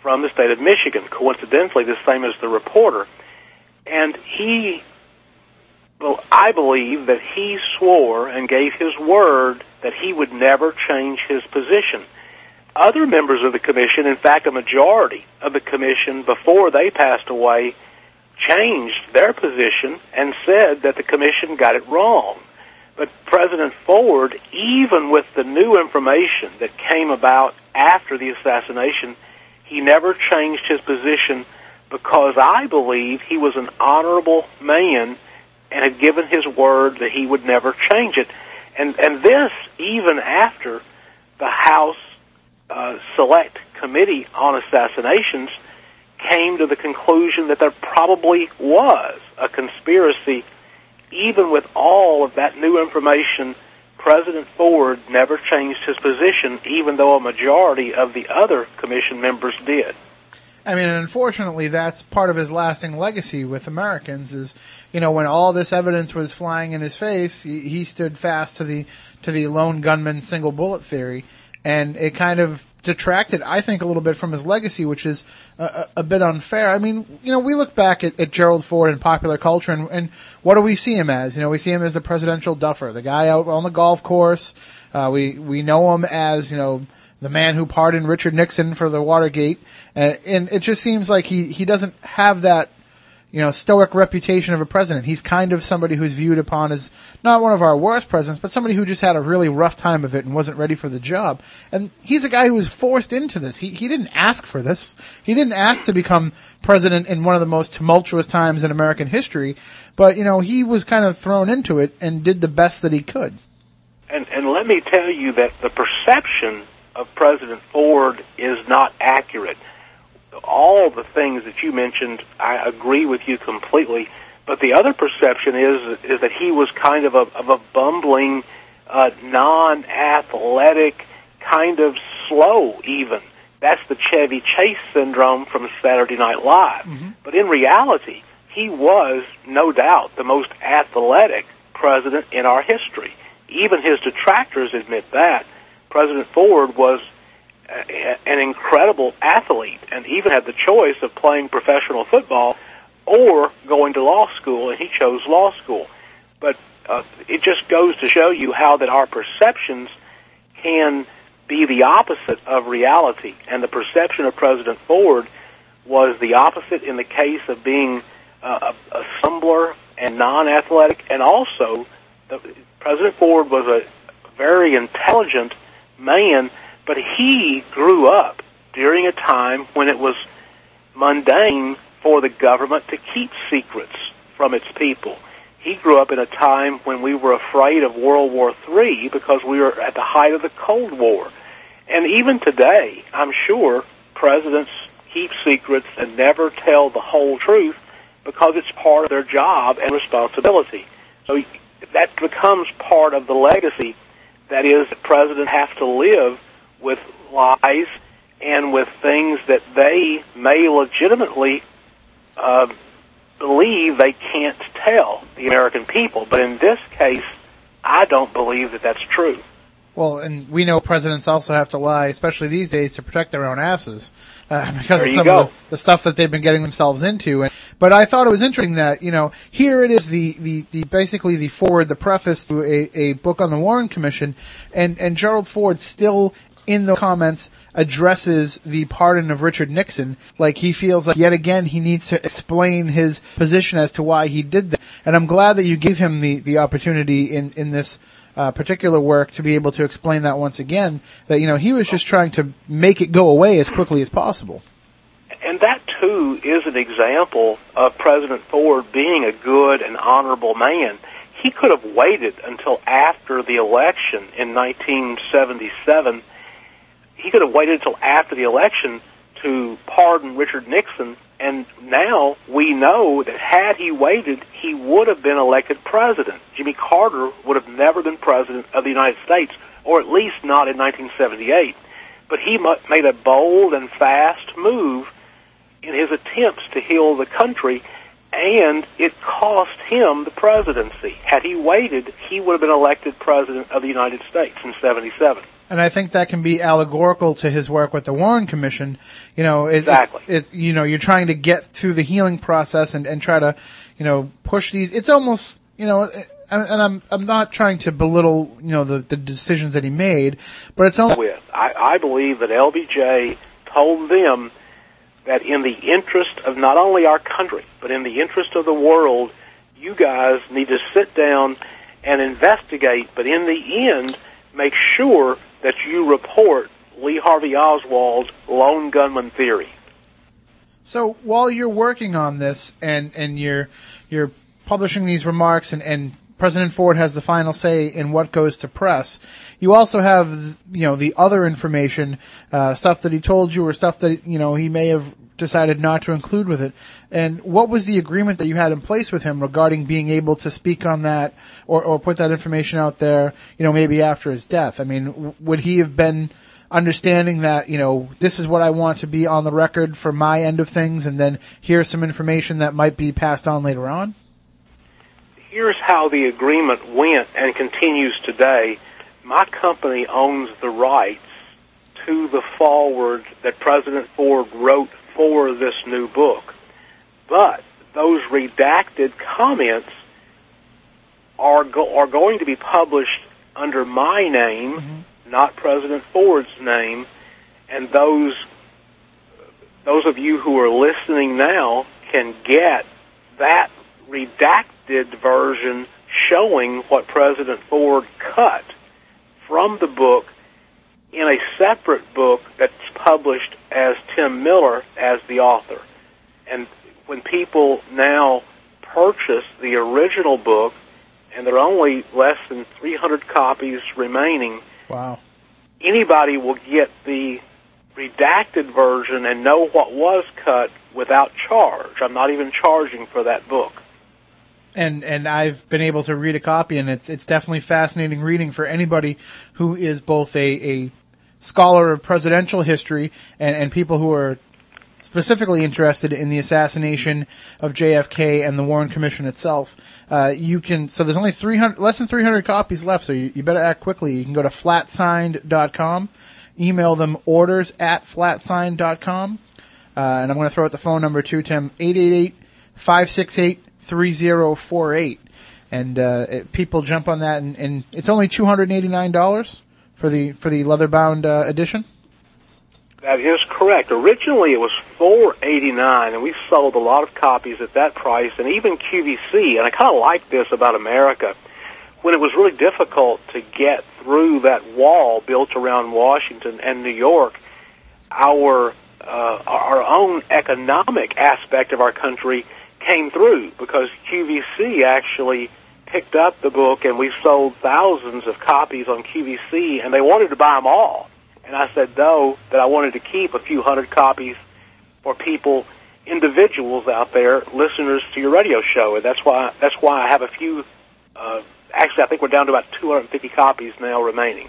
from the state of Michigan, coincidentally the same as the reporter, and he. Well, I believe that he swore and gave his word that he would never change his position other members of the commission, in fact, a majority of the commission before they passed away, changed their position and said that the commission got it wrong. But President Ford, even with the new information that came about after the assassination, he never changed his position because I believe he was an honorable man and had given his word that he would never change it. And and this even after the House uh, select committee on assassinations came to the conclusion that there probably was a conspiracy. Even with all of that new information, President Ford never changed his position, even though a majority of the other commission members did. I mean, unfortunately, that's part of his lasting legacy with Americans. Is you know when all this evidence was flying in his face, he, he stood fast to the to the lone gunman single bullet theory, and it kind of detracted, I think, a little bit from his legacy, which is a, a bit unfair. I mean, you know, we look back at, at Gerald Ford in popular culture, and, and, what do we see him as? You know, we see him as the presidential duffer, the guy out on the golf course. Uh, we we know him as you know the man who pardoned Richard Nixon for the Watergate, uh, and it just seems like he he doesn't have that you know, stoic reputation of a president. He's kind of somebody who's viewed upon as not one of our worst presidents, but somebody who just had a really rough time of it and wasn't ready for the job. And he's a guy who was forced into this. He, he didn't ask for this. He didn't ask to become president in one of the most tumultuous times in American history, but, you know, he was kind of thrown into it and did the best that he could. And, and let me tell you that the perception of President Ford is not accurate all the things that you mentioned, I agree with you completely. But the other perception is is that he was kind of a of a bumbling, uh, non-athletic, kind of slow even. That's the Chevy Chase syndrome from Saturday Night Live. Mm-hmm. But in reality, he was no doubt the most athletic president in our history. Even his detractors admit that. President Ford was an incredible athlete and even had the choice of playing professional football or going to law school, and he chose law school. But uh, it just goes to show you how that our perceptions can be the opposite of reality. And the perception of President Ford was the opposite in the case of being uh, a, a stumbler and non-athletic, and also the, President Ford was a very intelligent man but he grew up during a time when it was mundane for the government to keep secrets from its people. He grew up in a time when we were afraid of World War III because we were at the height of the Cold War. And even today, I'm sure presidents keep secrets and never tell the whole truth because it's part of their job and responsibility. So that becomes part of the legacy that is that presidents have to live with lies and with things that they may legitimately uh, believe they can't tell the American people. But in this case, I don't believe that that's true. Well, and we know presidents also have to lie, especially these days, to protect their own asses uh, (laughs) because there of some go. of the, the, stuff that they've been getting themselves into. And, but I thought it was interesting that you know here it is the the, the basically the foreword, the preface to a, a book on the Warren Commission, and and Gerald Ford still in the comments addresses the pardon of Richard Nixon. Like he feels like yet again he needs to explain his position as to why he did that. And I'm glad that you gave him the, the opportunity in, in this uh, particular work to be able to explain that once again, that, you know, he was just trying to make it go away as quickly as possible. And that too is an example of President Ford being a good and honorable man. He could have waited until after the election in 1977. He could have waited until after the election to pardon Richard Nixon, and now we know that had he waited, he would have been elected president. Jimmy Carter would have never been president of the United States, or at least not in 1978. But he made a bold and fast move in his attempts to heal the country, and it cost him the presidency. Had he waited, he would have been elected president of the United States in 77. And I think that can be allegorical to his work with the Warren Commission. You know, it, Exactly. it's, it's, you know, you're trying to get through the healing process and, and try to, you know, push these. It's almost, you know, and I'm, I'm not trying to belittle, you know, the, the decisions that he made, but it's almost, with. I, I believe that LBJ told them that in the interest of not only our country, but in the interest of the world, you guys need to sit down and investigate, but in the end, make sure that you report Lee Harvey Oswald's lone gunman theory. So while you're working on this and, and you're you're publishing these remarks and, and President Ford has the final say in what goes to press, you also have you know the other information, uh, stuff that he told you or stuff that you know he may have decided not to include with it. And what was the agreement that you had in place with him regarding being able to speak on that or, or put that information out there, you know, maybe after his death? I mean, would he have been understanding that, you know, this is what I want to be on the record for my end of things and then here's some information that might be passed on later on? Here's how the agreement went and continues today. My company owns the rights to the foreword that President Ford wrote for this new book. But those redacted comments are go- are going to be published under my name, mm-hmm. not President Ford's name, and those those of you who are listening now can get that redacted version showing what President Ford cut from the book in a separate book that's published as Tim Miller as the author. And when people now purchase the original book, and there are only less than 300 copies remaining, Wow. anybody will get the redacted version and know what was cut without charge. I'm not even charging for that book. And and I've been able to read a copy, and it's it's definitely fascinating reading for anybody who is both a, a scholar of presidential history and, and people who are specifically interested in the assassination of JFK and the Warren Commission itself. Uh, you can so there's only 300 less than 300 copies left, so you, you better act quickly. You can go to flatsigned.com, email them orders at flatsigned.com, uh, and I'm going to throw out the phone number too, Tim, 888 568 3048. And, uh, it, people jump on that and, and it's only $289 for the, for the leather bound, uh, edition. That is correct. Originally, it was four eighty nine, and we sold a lot of copies at that price, and even QVC. And I kind of like this about America. When it was really difficult to get through that wall built around Washington and New York, our uh, our own economic aspect of our country came through because QVC actually picked up the book, and we sold thousands of copies on QVC, and they wanted to buy them all. And I said no, that I wanted to keep a few hundred copies for people, individuals out there, listeners to your radio show, and that's why that's why I have a few. Uh, actually, I think we're down to about 250 copies now remaining.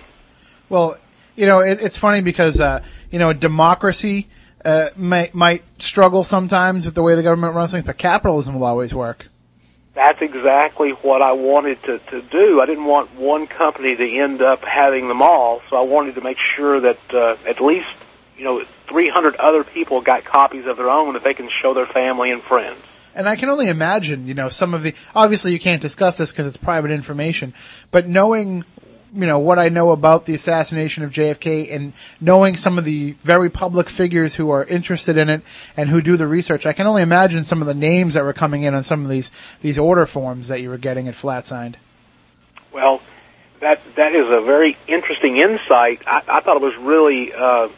Well, you know, it, it's funny because, uh, you know, democracy, uh, might, might struggle sometimes with the way the government runs things, but capitalism will always work. That's exactly what I wanted to, to do. I didn't want one company to end up having them all, so I wanted to make sure that uh, at least you know 300 other people got copies of their own that they can show their family and friends. And I can only imagine, you know, some of the, obviously you can't discuss this because it's private information, but knowing, you know, what I know about the assassination of JFK and knowing some of the very public figures who are interested in it and who do the research, I can only imagine some of the names that were coming in on some of these, these order forms that you were getting at Flat Signed. Well, that that is a very interesting insight. I, I thought it was really uh,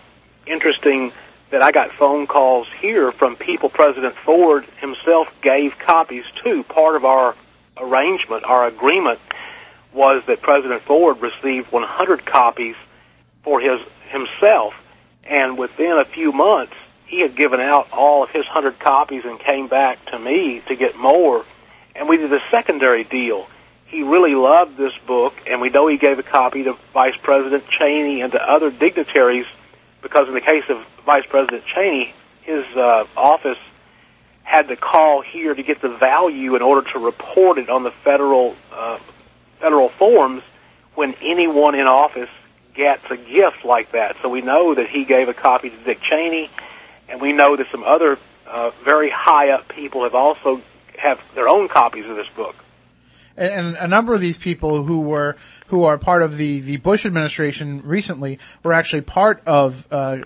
interesting that I got phone calls here from people President Ford himself gave copies to. Part of our arrangement, our agreement, was that President Ford received 100 copies for his himself, and within a few months, he had given out all of his 100 copies and came back to me to get more, and we did a secondary deal. He really loved this book, and we know he gave a copy to Vice President Cheney and to other dignitaries because in the case of Vice President Cheney, his uh, office had to call here to get the value in order to report it on the federal uh, federal forms when anyone in office gets a gift like that. So we know that he gave a copy to Dick Cheney, and we know that some other uh, very high up people have also have their own copies of this book and, a number of these people who were who are part of the the Bush administration recently were actually part of uh,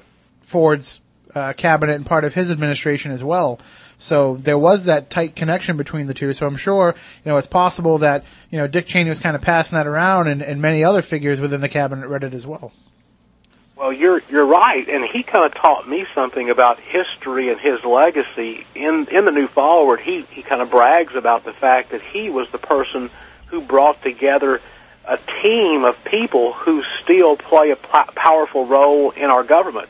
Ford's uh, cabinet and part of his administration as well. So there was that tight connection between the two. So I'm sure you know it's possible that you know Dick Cheney was kind of passing that around, and, and many other figures within the cabinet read it as well. Well, you're you're right, and he kind of taught me something about history and his legacy. In in the New Foreword, he he kind of brags about the fact that he was the person who brought together a team of people who still play a powerful role in our government,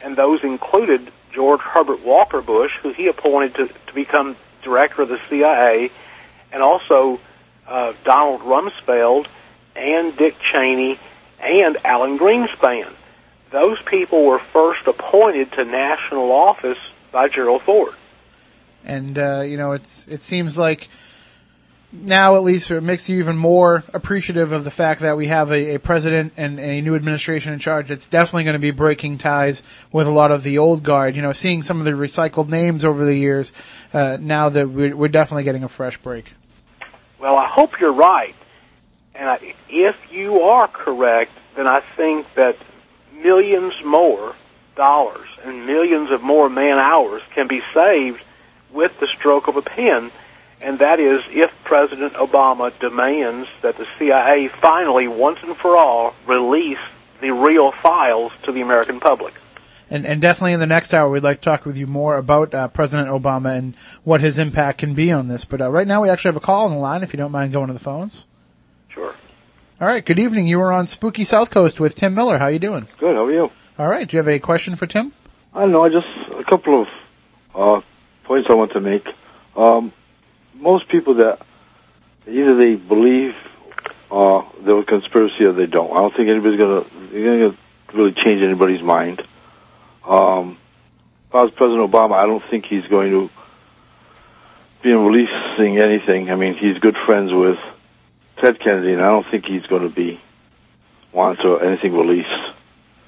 and those included George Herbert Walker Bush, who he appointed to to become director of the CIA, and also uh, Donald Rumsfeld and Dick Cheney and Alan Greenspan those people were first appointed to national office by Gerald Ford. And uh, you know, it's it seems like now at least it makes you even more appreciative of the fact that we have a, a president and a new administration in charge that's definitely going to be breaking ties with a lot of the old guard. You know, seeing some of the recycled names over the years, uh, now that we're, we're definitely getting a fresh break. Well, I hope you're right. And I, if you are correct, then I think that millions more dollars and millions of more man hours can be saved with the stroke of a pen. And that is if President Obama demands that the CIA finally, once and for all, release the real files to the American public. And, and definitely in the next hour, we'd like to talk with you more about uh, President Obama and what his impact can be on this. But uh, right now, we actually have a call on the line. If you don't mind going to the phones. Sure. All right. Good evening. You were on Spooky South Coast with Tim Miller. How are you doing? Good. How are you? All right. Do you have a question for Tim? I don't know. I just a couple of uh, points I want to make. Um, most people that either they believe uh, there was conspiracy or they don't. I don't think anybody's gonna, gonna really change anybody's mind. Um, if I was President Obama, I don't think he's going to be releasing anything. I mean, he's good friends with Ted Kennedy, and I don't think he's going to be wanting to anything released.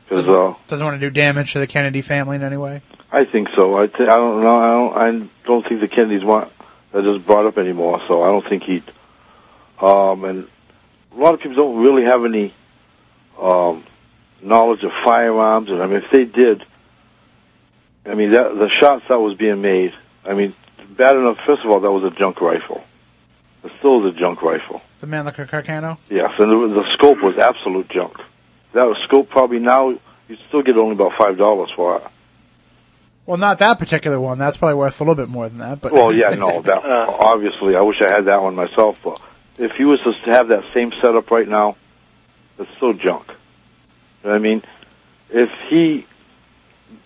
Cause, doesn't, uh, doesn't want to do damage to the Kennedy family in any way. I think so. I, th- I don't know. I don't. I don't think the Kennedys want that just brought up anymore. So I don't think he'd. Um, and a lot of people don't really have any um, knowledge of firearms, and I mean, if they did, I mean, that, the shots that was being made. I mean, bad enough. First of all, that was a junk rifle. It still is a junk rifle. The Mannlicher Carcano? Yes, and the, the scope was absolute junk. That was scope probably now you still get only about five dollars for it. Well, not that particular one. That's probably worth a little bit more than that. But well, yeah, no, (laughs) that obviously I wish I had that one myself. But if you was to have that same setup right now, it's still junk. You know what I mean, if he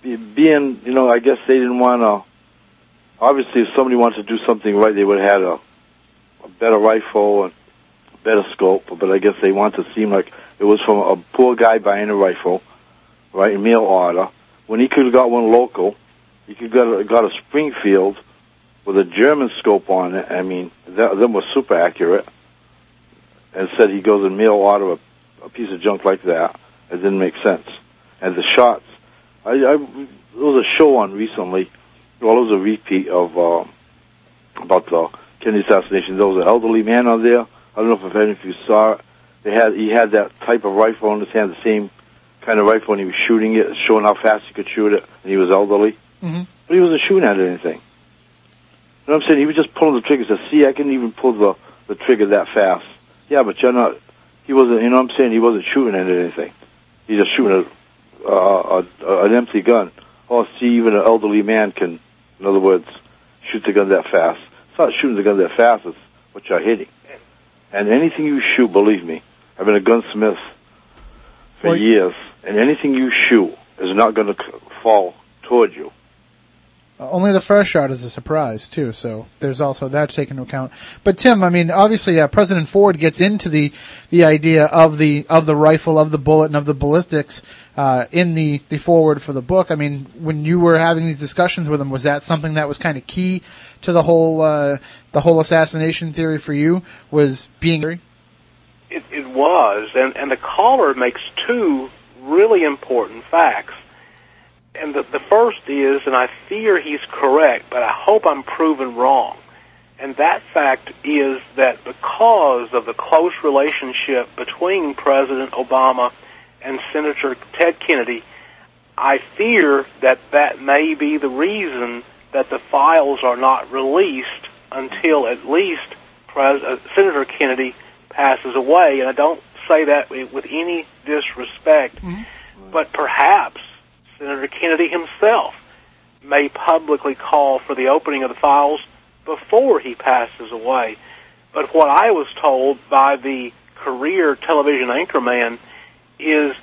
being, you know, I guess they didn't want to. Obviously, if somebody wanted to do something right, they would have had a, a better rifle and better scope, but I guess they want to seem like it was from a poor guy buying a rifle, right, A mail order, when he could have got one local. He could got a, got a Springfield with a German scope on it. I mean, that, them was super accurate. And said he goes and mail order a, a piece of junk like that. It didn't make sense. And the shots, I, I there was a show on recently. Well, it was a repeat of uh, about the Kennedy assassination. There was an elderly man on there I don't know if any of you saw it. They had he had that type of rifle in his hand, the same kind of rifle, and he was shooting it, showing how fast he could shoot it. And he was elderly, mm-hmm. but he wasn't shooting at anything. You know what I'm saying? He was just pulling the trigger. Said, "See, I can even pull the the trigger that fast." Yeah, but you're not. He wasn't. You know what I'm saying? He wasn't shooting at anything. He's just shooting a, uh, a, an empty gun. Well, see, even an elderly man can, in other words, shoot the gun that fast. It's not shooting the gun that fast, it's what you're hitting. And anything you shoot, believe me, I've been a gunsmith for Well, years, and anything you shoot is not going to fall toward you. Only the first shot is a surprise too, so there's also that to take into account. But Tim, I mean, obviously, uh, President Ford gets into the the idea of the of the rifle, of the bullet, and of the ballistics uh, in the the foreword for the book. I mean, when you were having these discussions with him, was that something that was kind of key to the whole uh, the whole assassination theory for you? Was being It, it was, and, and the caller makes two really important facts. And the, the first is, and I fear he's correct, but I hope I'm proven wrong. And that fact is that because of the close relationship between President Obama and Senator Ted Kennedy, I fear that that may be the reason that the files are not released until at least Pres- uh, Senator Kennedy passes away. And I don't say that with with any disrespect, but perhaps Senator Kennedy himself may publicly call for the opening of the files before he passes away. But what I was told by the career television anchorman is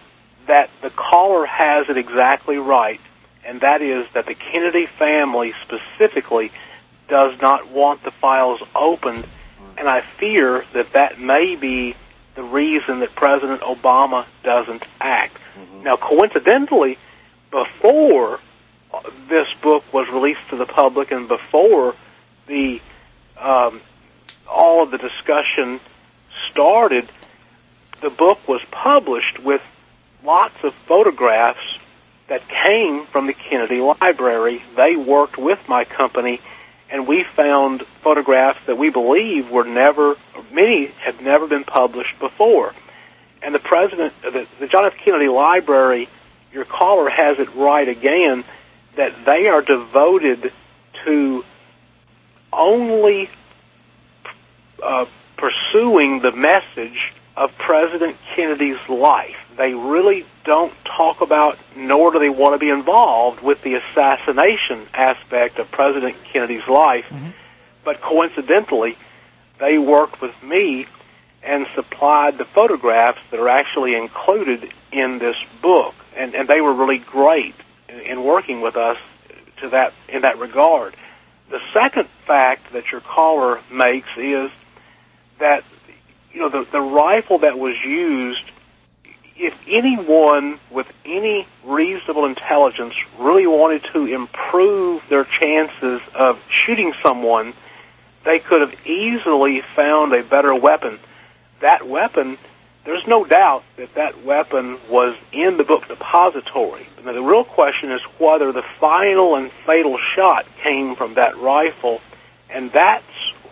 that the caller has it exactly right, and that is that the Kennedy family specifically does not want the files opened, and I fear that that may be the reason that President Obama doesn't act. Mm-hmm. Now, coincidentally, before this book was released to the public and before the um, all of the discussion started, the book was published with lots of photographs that came from the Kennedy Library. They worked with my company, and we found photographs that we believe were never, many had never been published before. And the president, the, the John F. Kennedy Library, your caller has it right again, that they are devoted to only uh, pursuing the message of President Kennedy's life. They really don't talk about, nor do they want to be involved with the assassination aspect of President Kennedy's life. But coincidentally, they worked with me and supplied the photographs that are actually included in this book, and, and they were really great in, in working with us to that in that regard. The second fact that your caller makes is that you know the, the rifle that was used. If anyone with any reasonable intelligence really wanted to improve their chances of shooting someone, they could have easily found a better weapon. That weapon, there's no doubt that that weapon was in the book depository. Now, the real question is whether the final and fatal shot came from that rifle, and that's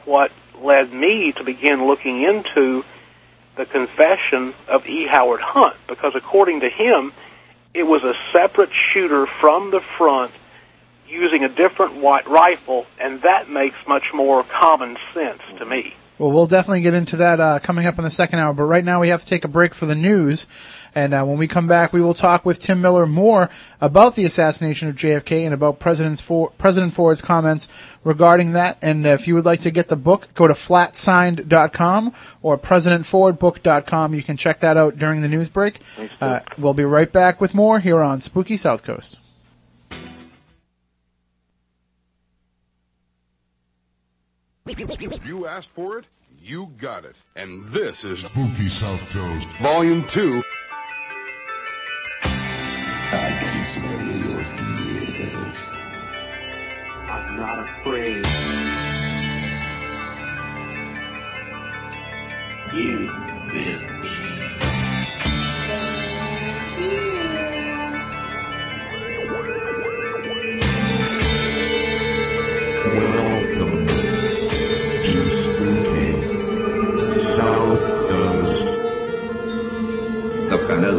what led me to begin looking into the confession of E. Howard Hunt, because according to him, it was a separate shooter from the front using a different white rifle, and that makes much more common sense to me. Well, we'll definitely get into that uh, coming up in the second hour. But right now, we have to take a break for the news. And uh, when we come back, we will talk with Tim Miller more about the assassination of JFK and about President, For- President Ford's comments regarding that. And uh, if you would like to get the book, go to flatsigned.com or presidentfordbook.com. You can check that out during the news break. Uh, we'll be right back with more here on Spooky South Coast. You asked for it, you got it. And this is Spooky South Coast, Volume 2. I'm not afraid. You will be.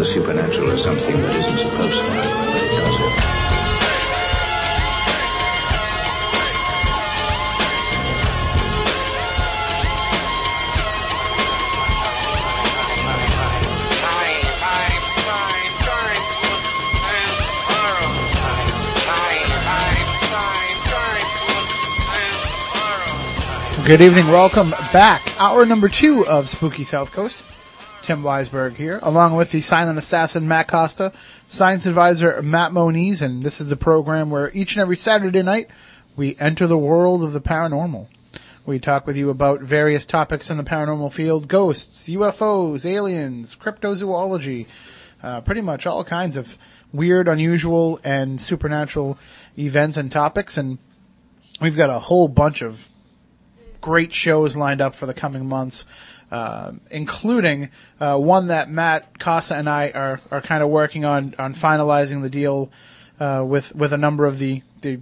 the supernatural as something that isn't supposed to happen, but it does it. Good evening. Welcome back. Hour number two of Spooky South Coast. Tim Weisberg here, along with the silent assassin Matt Costa, science advisor Matt Moniz, and this is the program where each and every Saturday night we enter the world of the paranormal. We talk with you about various topics in the paranormal field, ghosts, UFOs, aliens, cryptozoology, uh, pretty much all kinds of weird, unusual, and supernatural events and topics, and we've got a whole bunch of great shows lined up for the coming months, uh, including uh, one that Matt Costa and I are, are kind of working on on finalizing the deal uh, with with a number of the the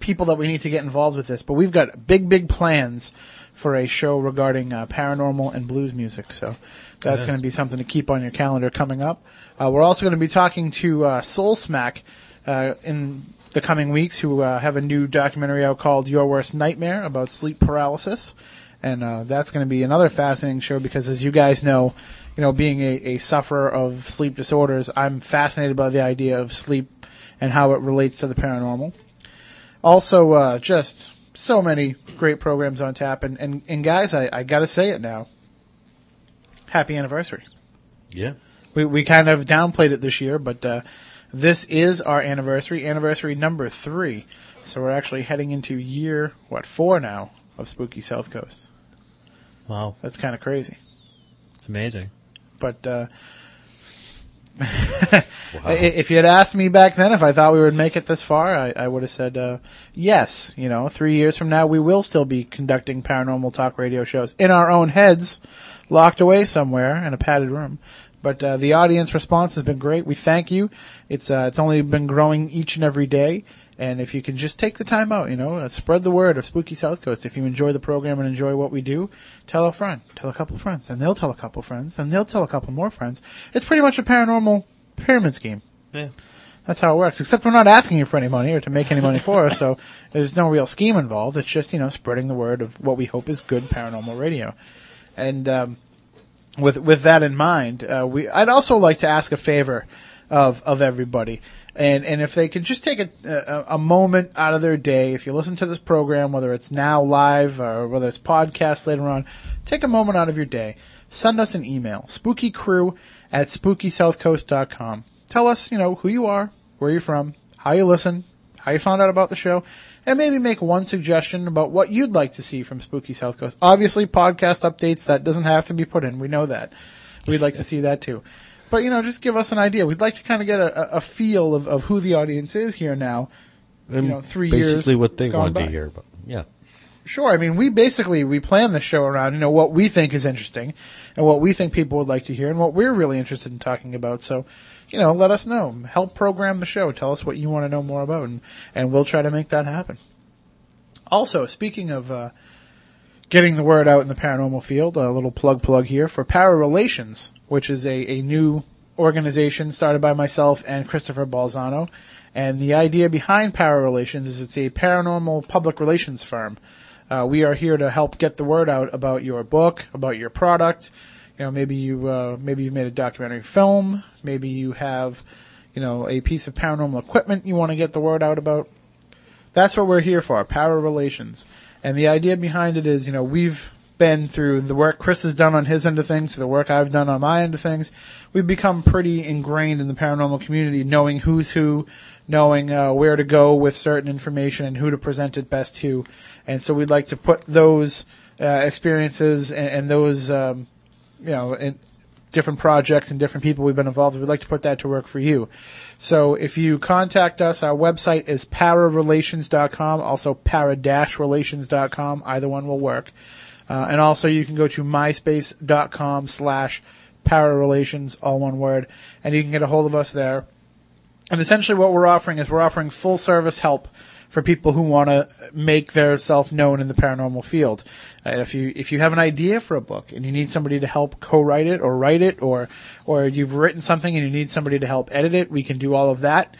people that we need to get involved with this. But we've got big big plans for a show regarding uh, paranormal and blues music. So that's going to be something to keep on your calendar coming up. Uh, we're also going to be talking to uh, Soul Smack uh, in the coming weeks, who uh, have a new documentary out called "Your Worst Nightmare" about sleep paralysis, and uh, that's going to be another fascinating show because, as you guys know, you know, being a, a sufferer of sleep disorders, I'm fascinated by the idea of sleep and how it relates to the paranormal. Also, uh, just so many great programs on tap, and and, and guys, I, I got to say it now. Happy anniversary. Yeah. We we kind of downplayed it this year, but uh, this is our anniversary, anniversary number three. So we're actually heading into year what four now of Spooky South Coast. Wow, That's kind of crazy. it's amazing. But uh, (laughs) i- if you had asked me back then if I thought we would make it this far, I, I would have said uh, yes. You know, three years from now, we will still be conducting paranormal talk radio shows in our own heads, locked away somewhere in a padded room. But uh, the audience response has been great. We thank you. It's uh, it's only been growing each and every day. And if you can just take the time out, you know, uh, spread the word of Spooky South Coast. If you enjoy the program and enjoy what we do, tell a friend, tell a couple of friends, and they'll tell a couple of friends, and they'll tell a couple more friends. It's pretty much a paranormal pyramid scheme. Yeah. That's how it works. Except we're not asking you for any money or to make any money for us, so (laughs) there's no real scheme involved. It's just you know spreading the word of what we hope is good paranormal radio. And um, with with that in mind, uh, we I'd also like to ask a favor of of everybody, and and if they can just take a, a a moment out of their day, if you listen to this program, whether it's now live or whether it's podcast later on, take a moment out of your day, send us an email, spookycrew at spookysouthcoast.com. Tell us, you know, who you are, where you're from, how you listen, how you found out about the show, and maybe make one suggestion about what you'd like to see from Spooky South Coast. Obviously, podcast updates, that doesn't have to be put in. We know that. We'd like to see that too. But, you know, just give us an idea. We'd like to kind of get a, a- feel of, of who the audience is here now. You know, three years. basically what they want by. to hear. But yeah. Sure. I mean, we basically we plan the show around you know what we think is interesting, and what we think people would like to hear, and what we're really interested in talking about. So, you know, let us know. Help program the show. Tell us what you want to know more about, and and we'll try to make that happen. Also, speaking of uh, getting the word out in the paranormal field, a little plug plug here for Para Relations, which is a, a new organization started by myself and Christopher Balzano. And the idea behind Para Relations is it's a paranormal public relations firm. Uh, we are here to help get the word out about your book, about your product. You know, maybe you uh, maybe you made a documentary film, maybe you have, you know, a piece of paranormal equipment you want to get the word out about. That's what we're here for, Para Relations. And the idea behind it is, you know, we've been through the work Chris has done on his end of things the work I've done on my end of things. We've become pretty ingrained in the paranormal community, knowing who's who, knowing uh, where to go with certain information and who to present it best to. And so we'd like to put those uh, experiences and, and those, um, you know, in, different projects and different people we've been involved with. We'd like to put that to work for you. So if you contact us, our website is pararelations.com, also para-relations.com. Either one will work. Uh, and also you can go to myspace.com slash pararelations, all one word, and you can get a hold of us there. And essentially what we're offering is we're offering full service help for people who want to make their self known in the paranormal field. Uh, if you if you have an idea for a book and you need somebody to help co-write it or write it, or or you've written something and you need somebody to help edit it, we can do all of that.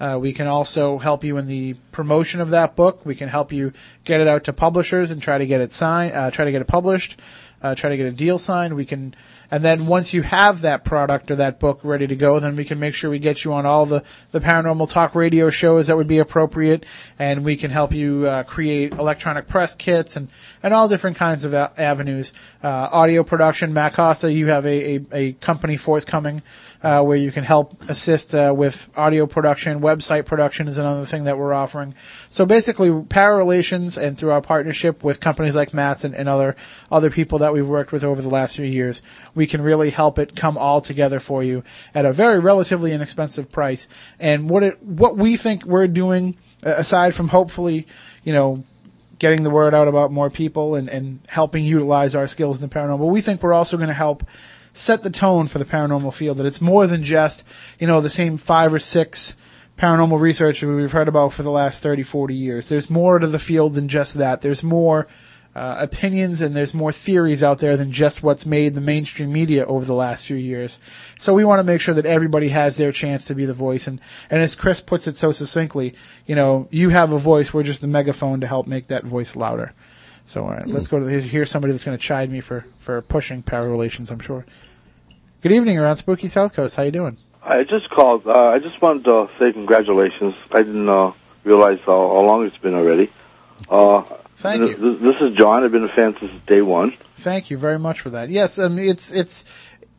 Uh, we can also help you in the promotion of that book. We can help you get it out to publishers and try to get it signed, uh, try to get it published. uh, try to get a deal signed. We can, and then once you have that product or that book ready to go, then we can make sure we get you on all the, the paranormal talk radio shows that would be appropriate, and we can help you uh, create electronic press kits and, and all different kinds of a- avenues. Uh, audio production, Matt Costa, you have a, a, a company forthcoming uh, where you can help assist uh, with audio production, website production is another thing that we're offering. So basically, Para Relations and through our partnership with companies like Matt's and, and other other people that we've worked with over the last few years, we can really help it come all together for you at a very relatively inexpensive price. And what it what we think we're doing, uh, aside from hopefully, you know, getting the word out about more people and, and helping utilize our skills in the paranormal, we think we're also going to help set the tone for the paranormal field. That it's more than just, you know, the same five or six paranormal researchers we've heard about for the last 30, 40 years. There's more to the field than just that. There's more uh, opinions and there's more theories out there than just what's made the mainstream media over the last few years. So we want to make sure that everybody has their chance to be the voice. And, and as Chris puts it so succinctly, you know, you have a voice, we're just the megaphone to help make that voice louder. So all right, let's go to here's somebody that's going to chide me for, for pushing Para Relations, I'm sure. Good evening, you're on Spooky South Coast. How you doing? I just called. Uh, I just wanted to say congratulations. I didn't uh, realize how, how long it's been already. Uh, Thank th- you. th- This is John. I've been a fan since day one. Thank you very much for that. Yes, I mean, it's it's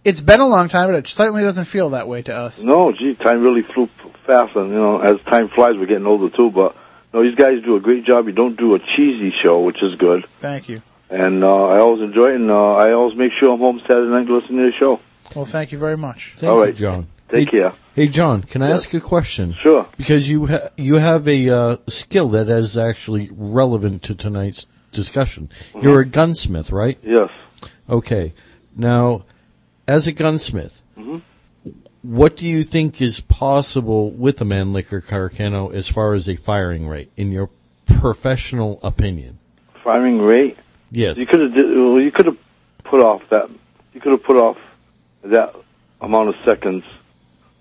it's been a long time, but it certainly doesn't feel that way to us. No, gee, time really flew fast, and you know, as time flies, we're getting older too. But no, these guys do a great job. You don't do a cheesy show, which is good. Thank you. And uh, I always enjoy it, and uh, I always make sure I'm home Saturday night to listen to the show. Well, thank you very much. Thank All you, right. John. Take hey, care. Hey, John, can I Yeah. ask a question? Sure. Because you ha- you have a uh, skill that is actually relevant to tonight's discussion. You're a gunsmith, right? Yes. Okay. Now, as a gunsmith, Mhm. What do you think is possible with a Mannlicher Carcano as far as a firing rate, in your professional opinion? Firing rate. Yes. You could have. Well, you could have put off that. You could have put off that amount of seconds,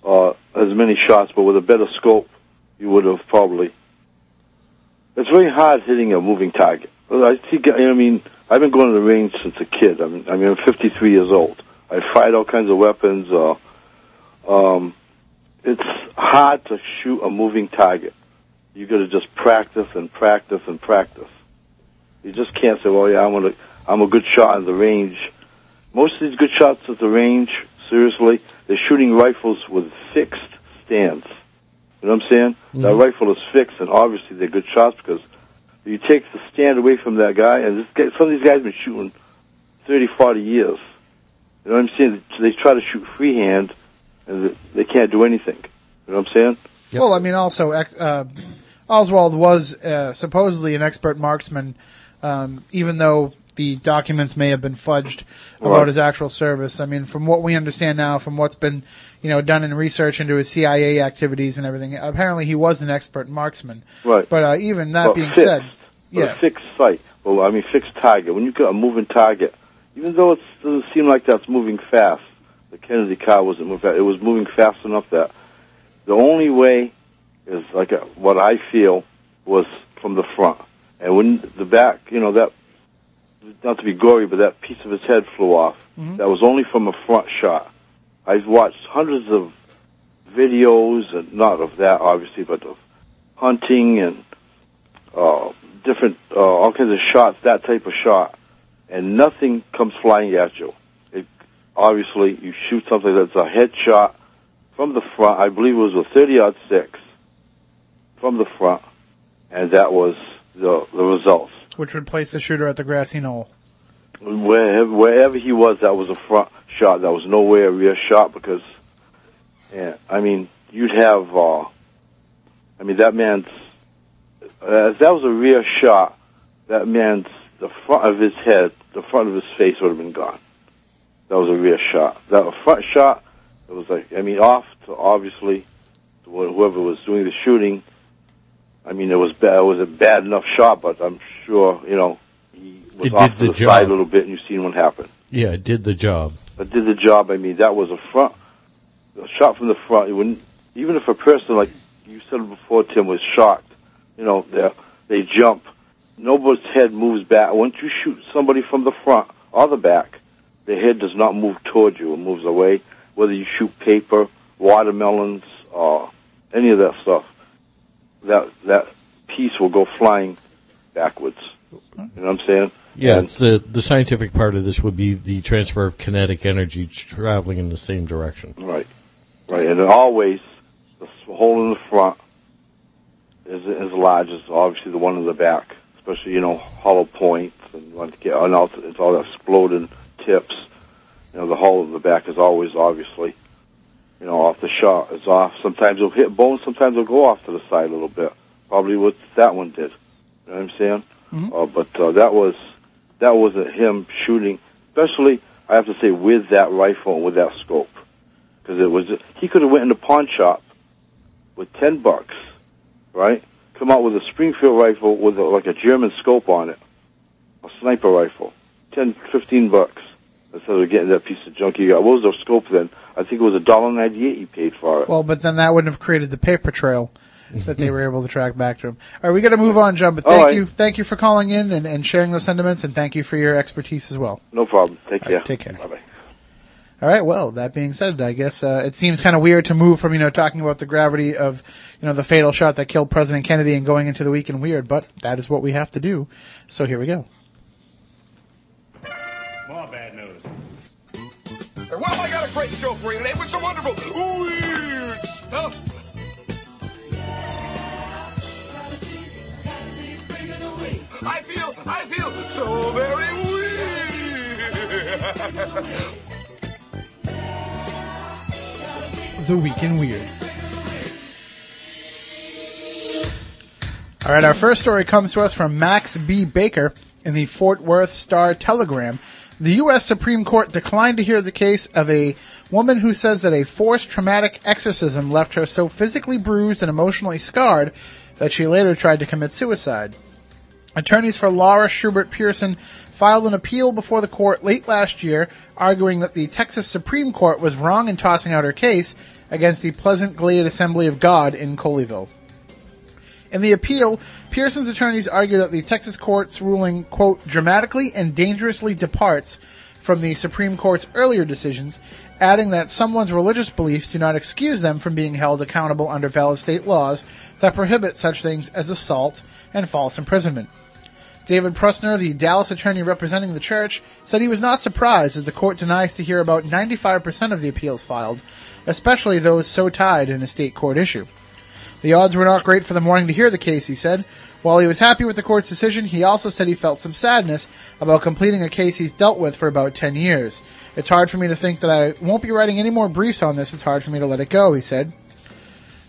uh, as many shots, but with a better scope, you would have probably. It's very hard hitting a moving target. I see. I mean, I've been going to the range since a kid. I mean, I mean, I'm 53 years old. I fired all kinds of weapons. Uh, um, it's hard to shoot a moving target. You got to just practice and practice and practice. You just can't say, "Well, yeah, I'm gonna, I'm a good shot at the range." Most of these good shots at the range, seriously, they're shooting rifles with fixed stands. You know what I'm saying? That Mhm. rifle is fixed, and obviously they're good shots because you take the stand away from that guy, and this guy, some of these guys have been shooting 30, 40 years. You know what I'm saying? They try to shoot freehand, and they can't do anything. You know what I'm saying? Well, I mean, also uh, Oswald was uh, supposedly an expert marksman, um, even though the documents may have been fudged about Right. his actual service. I mean, from what we understand now, from what's been you know done in research into his CIA activities and everything, apparently he was an expert marksman. Right. But uh, even that Well, being fixed. said, yeah, a fixed sight. Well, I mean, fixed target. When you got a moving target, even though it doesn't seem like that's moving fast, the Kennedy car wasn't moving fast. It was moving fast enough that the only way is like a, what I feel was from the front. And when the back, you know, that, not to be gory, but that piece of his head flew off. Mhm. That was only from a front shot. I've watched hundreds of videos, and not of that obviously, but of hunting and uh, different, uh, all kinds of shots, that type of shot, and nothing comes flying at you. Obviously, you shoot something that's a headshot from the front. I believe it was a 30 aught six from the front, and that was the the results. which would place the shooter at the grassy knoll. Wherever, wherever he was, that was a front shot. That was nowhere a rear shot because, yeah, I mean, you'd have, uh, I mean, that man's, uh, if that was a rear shot, that man's, the front of his head, the front of his face would have been gone. That was a rear shot. That a front shot, it was like, I mean, off to obviously, to whoever was doing the shooting, I mean, it was bad, it was a bad enough shot, but I'm sure, you know, he was It off to the the, side a little bit, and you've seen what happened. Yeah, it did the job. But did the job. I mean, that was a front, a shot from the front. You wouldn't, even if a person like you said before, Tim, was shocked, you know, they they jump. Nobody's head moves back. Once you shoot somebody from the front, or the back, the head does not move towards you; it moves away. Whether you shoot paper, watermelons, or any of that stuff, that that piece will go flying backwards. You know what I'm saying? Yeah, And- it's the the scientific part of this would be the transfer of kinetic energy traveling in the same direction. Right, right, and always the hole in the front is as large as obviously the one in the back, especially you know hollow points and you want to get and also it's all exploding tips. You know the hole of the back is always obviously you know off the shot is off. Sometimes it'll hit bone, sometimes it'll go off to the side a little bit. Probably what that one did. You know what I'm saying? Uh, but uh, that was that wasn't him shooting, especially I have to say with that rifle and with that scope, because it was he could have went in the pawn shop with ten bucks, right? Come out with a Springfield rifle with a, like a German scope on it, a sniper rifle, ten, fifteen bucks instead of getting that piece of junk he got. What was the scope then? I think it was a dollar ninety eight he paid for it. Well, but then that wouldn't have created the paper trail that they were able to track back to him. All right, we got to move on, John. But thank right. you, thank you for calling in and, and sharing those sentiments, and thank you for your expertise as well. No problem. Take All care. right, take care. Bye bye. All right. Well, that being said, I guess uh, it seems kind of weird to move from you know talking about the gravity of you know the fatal shot that killed President Kennedy and going into the week in weird, but that is what we have to do. So here we go. Well, I got a great show for you today with some wonderful weird stuff. I feel, I feel so very weird. The week in weird. All right, our first story comes to us from Max B. Baker in the Fort Worth Star Telegram. The U.S. Supreme Court declined to hear the case of a woman who says that a forced traumatic exorcism left her so physically bruised and emotionally scarred that she later tried to commit suicide. Attorneys for Laura Schubert Pearson filed an appeal before the court late last year, arguing that the Texas Supreme Court was wrong in tossing out her case against the Pleasant Glade Assembly of God in Colleyville. In the appeal, Pearson's attorneys argue that the Texas court's ruling, quote, dramatically and dangerously departs from the Supreme Court's earlier decisions, adding that someone's religious beliefs do not excuse them from being held accountable under valid state laws that prohibit such things as assault and false imprisonment. David Prusner, the Dallas attorney representing the church, said he was not surprised as the court denies to hear about 95% of the appeals filed, especially those so tied in a state court issue. The odds were not great for them wanting to hear the case, he said. While he was happy with the court's decision, he also said he felt some sadness about completing a case he's dealt with for about 10 years. It's hard for me to think that I won't be writing any more briefs on this. It's hard for me to let it go, he said.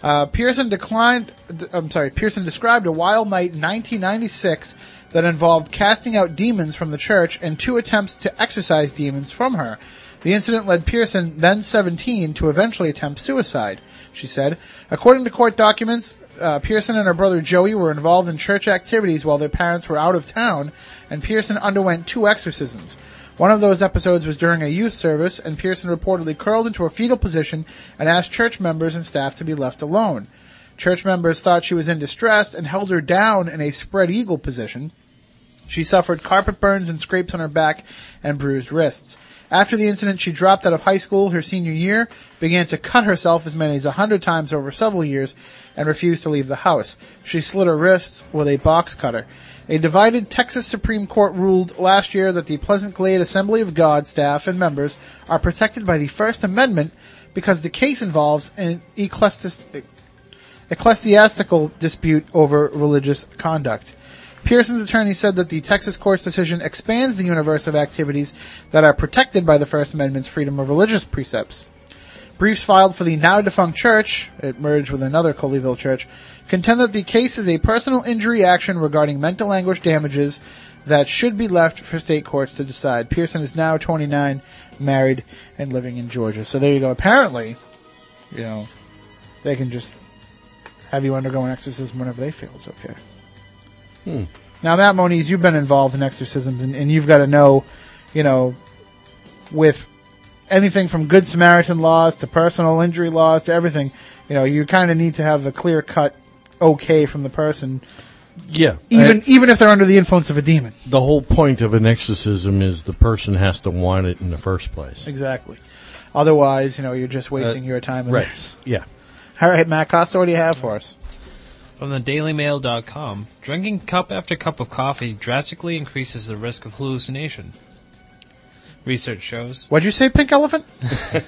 Uh, Pearson declined, I'm sorry, Pearson described a wild night in 1996 that involved casting out demons from the church and two attempts to exorcise demons from her. The incident led Pearson, then 17, to eventually attempt suicide, she said. According to court documents, uh, Pearson and her brother Joey were involved in church activities while their parents were out of town, and Pearson underwent two exorcisms. One of those episodes was during a youth service, and Pearson reportedly curled into a fetal position and asked church members and staff to be left alone. Church members thought she was in distress and held her down in a spread eagle position. She suffered carpet burns and scrapes on her back and bruised wrists. After the incident, she dropped out of high school her senior year, began to cut herself as many as a hundred times over several years, and refused to leave the house. She slit her wrists with a box cutter. A divided Texas Supreme Court ruled last year that the Pleasant Glade Assembly of God staff and members are protected by the First Amendment because the case involves an ecclesiastical dispute over religious conduct. Pearson's attorney said that the Texas court's decision expands the universe of activities that are protected by the First Amendment's freedom of religious precepts. Briefs filed for the now defunct church, it merged with another Colleyville church, contend that the case is a personal injury action regarding mental anguish damages that should be left for state courts to decide. Pearson is now 29, married, and living in Georgia. So there you go. Apparently, you know, they can just have you undergo an exorcism whenever they feel it's okay. Hmm. Now, Matt Moniz, you've been involved in exorcisms, and, and you've got to know, you know, with anything from Good Samaritan laws to personal injury laws to everything, you know, you kind of need to have a clear cut okay from the person Yeah. even Uh, even if they're under the influence of a demon. the whole point of an exorcism is the person has to want it in the first place. Exactly. Otherwise, you know, you're just wasting Uh, your time. And right. theirs. Yeah. All right, Matt Costa, what do you have for us? From the dailymail.com, drinking cup after cup of coffee drastically increases the risk of hallucination. Research shows What'd you say, Pink Elephant? (laughs)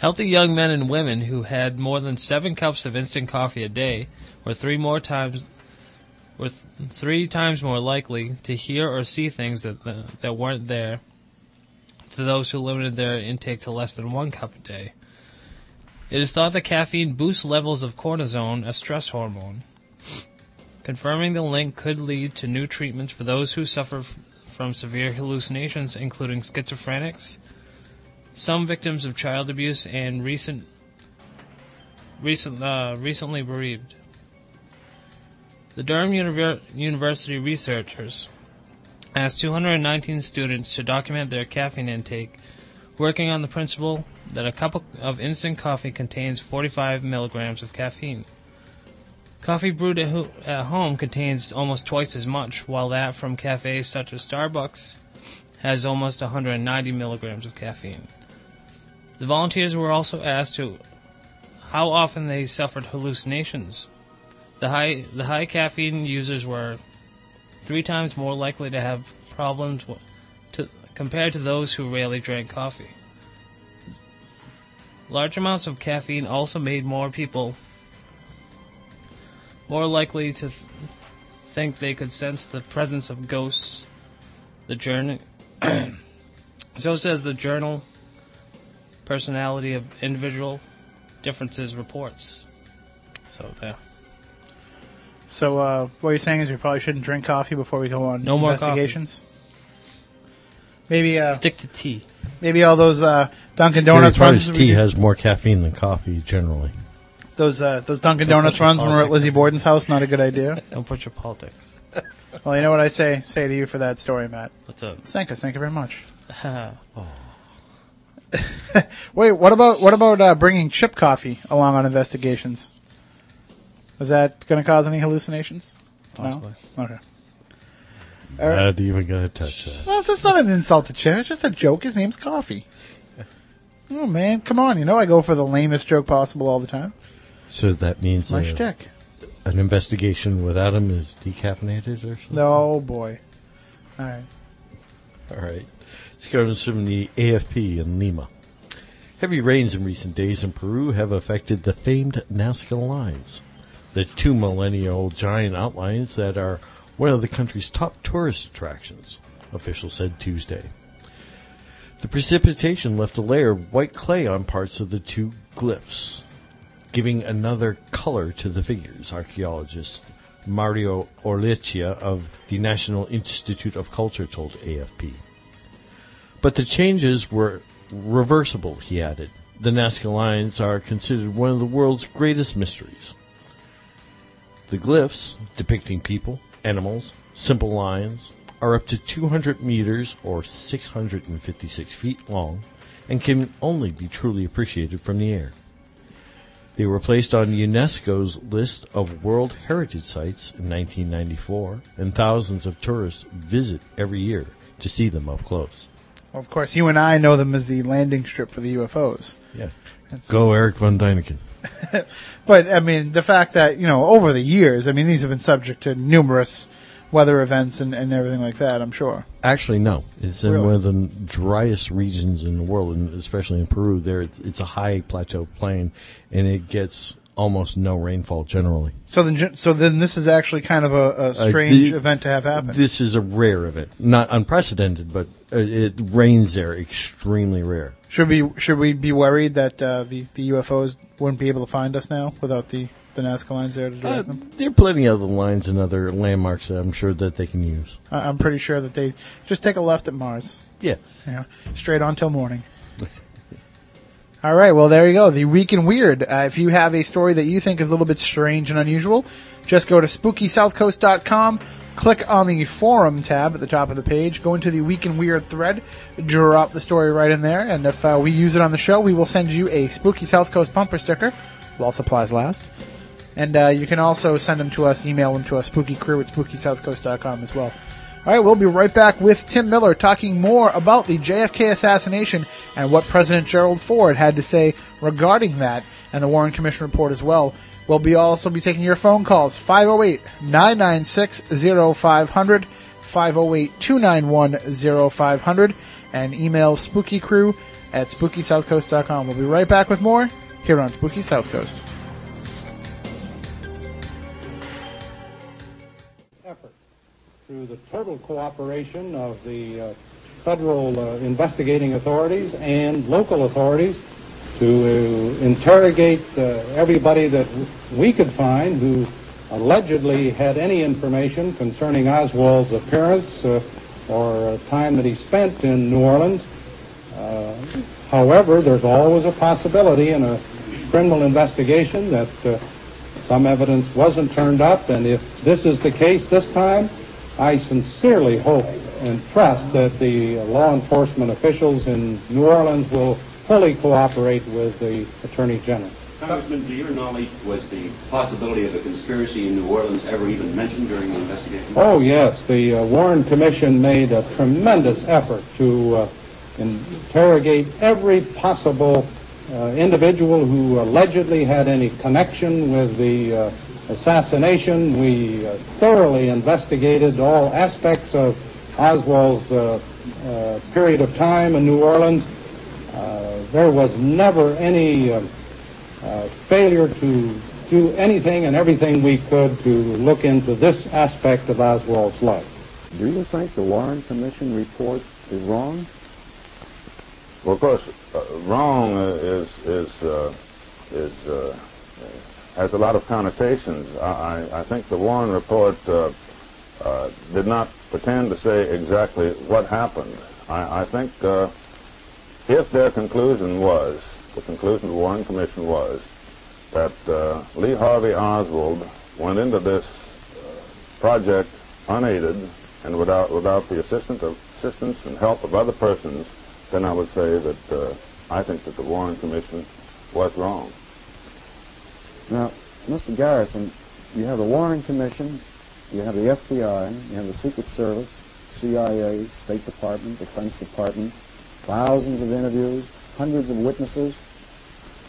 healthy young men and women who had more than seven cups of instant coffee a day were three more times were th- three times more likely to hear or see things that that weren't there to those who limited their intake to less than one cup a day. It is thought that caffeine boosts levels of cortisone, a stress hormone. Confirming the link could lead to new treatments for those who suffer f- from severe hallucinations, including schizophrenics, some victims of child abuse, and recent, recent, uh, recently bereaved. The Durham Univer- University researchers asked 219 students to document their caffeine intake, working on the principle that a cup of instant coffee contains 45 milligrams of caffeine. Coffee brewed at, ho- at home contains almost twice as much, while that from cafes such as Starbucks has almost 190 milligrams of caffeine. The volunteers were also asked to how often they suffered hallucinations. The high the high caffeine users were three times more likely to have problems to, compared to those who rarely drank coffee. Large amounts of caffeine also made more people more likely to th- think they could sense the presence of ghosts. The journal, (clears throat) so says the journal. Personality of individual differences reports. So there. So, uh, what you're saying is we probably shouldn't drink coffee before we go on No more investigations. Maybe, uh, Stick to tea. Maybe all those uh, Dunkin' Scary Donuts part runs. is we tea do- has more caffeine than coffee generally. those uh, those Dunkin' Don't Donuts put your runs when we're at politics Lizzie. Borden's house. Not a good idea. (laughs) Don't put your politics. (laughs) well, you know what I say say to you for that story, Matt. What's up? Thank us. Thank you very much. oh. (laughs) Wait, what about what about uh, bringing chip coffee along on investigations? Is that going to cause any hallucinations? Possibly. No? Okay. Right. Not even gonna touch that. Well, that's not an insult to Chip. It's just a joke. His name's Coffee. (laughs) Oh man, come on! You know I go for the lamest joke possible all the time. So that means It's my uh, shtick. an investigation without him is decaffeinated or something. No boy. All right. All right. This comes from the AFP in Lima. Heavy rains in recent days in Peru have affected the famed Nazca lines, the two millennia-old giant outlines that are one of the country's top tourist attractions, officials said Tuesday. The precipitation left a layer of white clay on parts of the two glyphs, giving another color to the figures, archaeologist Mario Olaechea of the National Institute of Culture told AFP. But the changes were reversible, he added. The Nazca lines are considered one of the world's greatest mysteries. The glyphs, depicting people, animals, simple lines, are up to 200 meters or 656 feet long and can only be truly appreciated from the air. They were placed on UNESCO's list of World Heritage Sites in 1994, and thousands of tourists visit every year to see them up close. Of course, you and I know them as the landing strip for the UFOs. Yeah. That's- Go Erich von Däniken. (laughs) But I mean, the fact that you know over the years, I mean, these have been subject to numerous weather events and, and everything like that. I'm sure. Actually, no. It's in Really? one of the driest regions in the world, and especially in Peru. There, it's a high plateau plain, and it gets almost no rainfall generally. So then, so then this is actually kind of a, a Uh, strange the- event to have happen. This is a rare event, not unprecedented, but uh, it rains there extremely rare. Should we should we be worried that uh, the the UFOs wouldn't be able to find us now without the the Nazca lines there to direct Uh, them? there are plenty of other lines and other landmarks that I'm sure that they can use. I- I'm pretty sure that they just take a left at Mars. Yeah. Know, straight on till morning. (laughs) All right, well, there you go. The Week in Weird. Uh, if you have a story that you think is a little bit strange and unusual, just go to spookysouthcoast.com, click on the forum tab at the top of the page, go into the Week in Weird thread, drop the story right in there, and if uh, we use it on the show, we will send you a Spooky South Coast bumper sticker while supplies last. And uh, you can also send them to us, email them to us, spookycrew at spookysouthcoast.com as well. All right, we'll be right back with Tim Miller talking more about the JFK assassination and what President Gerald Ford had to say regarding that and the Warren Commission report as well. We'll be also be taking your phone calls 508-996-0500, 508-291-0500 and email spookycrew at spookysouthcoast.com. We'll be right back with more here on Spooky South Coast. through the total cooperation of the uh, federal uh, investigating authorities and local authorities to uh, interrogate uh, everybody that we could find who allegedly had any information concerning Oswald's appearance uh, or time that he spent in New Orleans. Uh, however, there's always a possibility in a criminal investigation that some evidence wasn't turned up, and if this is the case this time, I sincerely hope and trust that the law enforcement officials in New Orleans will fully cooperate with the Attorney General. Congressman, to your knowledge, was the possibility of a conspiracy in New Orleans ever even mentioned during the investigation? Oh, yes. The uh, Warren Commission made a tremendous effort to uh, interrogate every possible uh, individual who allegedly had any connection with the uh, assassination. We uh, thoroughly investigated all aspects of Oswald's uh, uh, period of time in New Orleans. Uh, there was never any uh, uh, failure to do anything and everything we could to look into this aspect of Oswald's life. Do you think the Warren Commission report is wrong? Well, of course, wrong is is is has a lot of connotations. I, I, I think the Warren report uh, uh, did not pretend to say exactly what happened. I, I think uh, if their conclusion was, the conclusion of the Warren Commission was, that uh, Lee Harvey Oswald went into this uh, project unaided and without without the assistance of assistance and help of other persons, then I would say that uh, I think that the Warren Commission was wrong. Now, Mr. Garrison, you have the Warren Commission, you have the FBI, you have the Secret Service, CIA, State Department, Defense Department, thousands of interviews, hundreds of witnesses.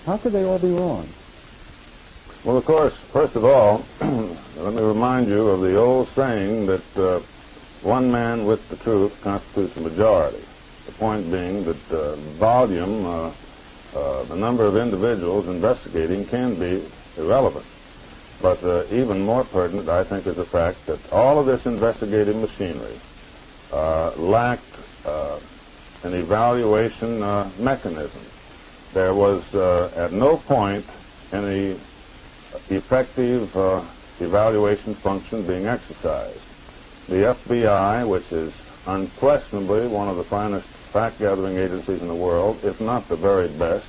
How could they all be wrong? Well, of course, first of all, (clears throat) let me remind you of the old saying that uh, one man with the truth constitutes a majority. The point being that uh, volume, uh, uh the number of individuals investigating can be irrelevant. But uh, even more pertinent, I think, is the fact that all of this investigative machinery uh, lacked uh, an evaluation uh, mechanism. There was uh, at no point any effective uh, evaluation function being exercised. The FBI, which is unquestionably one of the finest fact-gathering agencies in the world, if not the very best,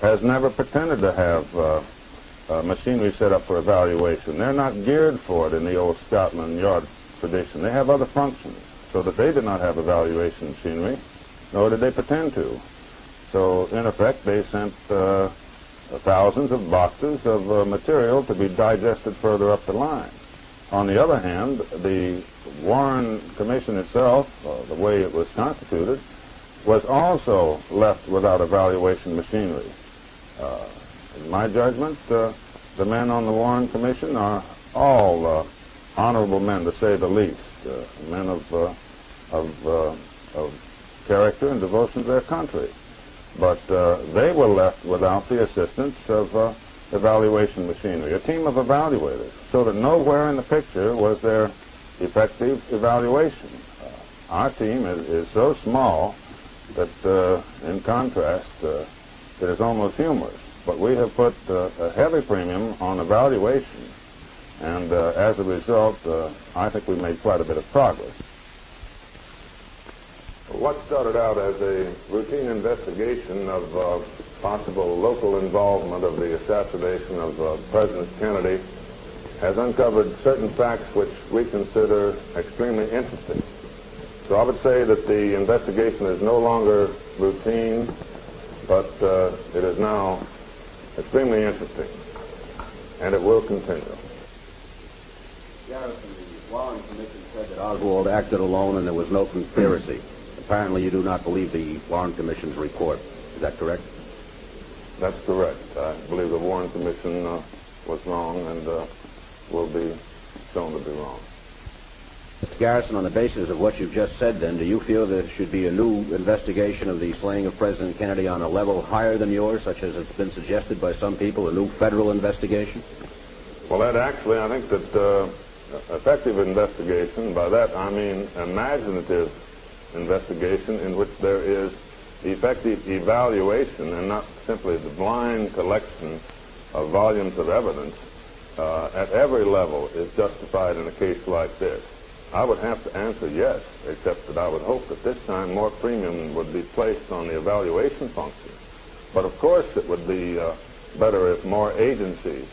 has never pretended to have uh, machinery set up for evaluation. They're not geared for it in the old Scotland Yard tradition. They have other functions, so that they did not have evaluation machinery, nor did they pretend to. So, in effect, they sent uh, thousands of boxes of uh, material to be digested further up the line. On the other hand, the Warren Commission itself, uh, the way it was constituted, was also left without evaluation machinery. Uh, in my judgment, uh, the men on the Warren Commission are all uh, honorable men, to say the least, men of of of character and devotion to their country. But uh, they were left without the assistance of evaluation machinery, a team of evaluators, so that nowhere in the picture was there effective evaluation. our team is, is, so small that, in contrast, it is almost humorous. But we have put uh, a heavy premium on evaluation, and uh, as a result, uh, I think we made quite a bit of progress. What started out as a routine investigation of uh, possible local involvement of the assassination of uh, President Kennedy has uncovered certain facts which we consider extremely interesting. So I would say that the investigation is no longer routine, but uh, it is now extremely interesting. and it will continue. Garrison, the Warren Commission said that Oswald acted alone and there was no conspiracy. Apparently, you do not believe the Warren Commission's report. Is that correct? That's correct. I believe the Warren Commission uh, was wrong and uh, will be shown to be wrong. Mr. Garrison, on the basis of what you've just said, then, do you feel there should be a new investigation of the slaying of President Kennedy on a level higher than yours, such as it's been suggested by some people, a new federal investigation? Well, that actually, I think that uh, effective investigation, by that I mean imaginative investigation in which there is effective evaluation and not simply the blind collection of volumes of evidence uh, at every level is justified in a case like this. I would have to answer yes, except that I would hope that this time more premium would be placed on the evaluation function. But of course, it would be uh, better if more agencies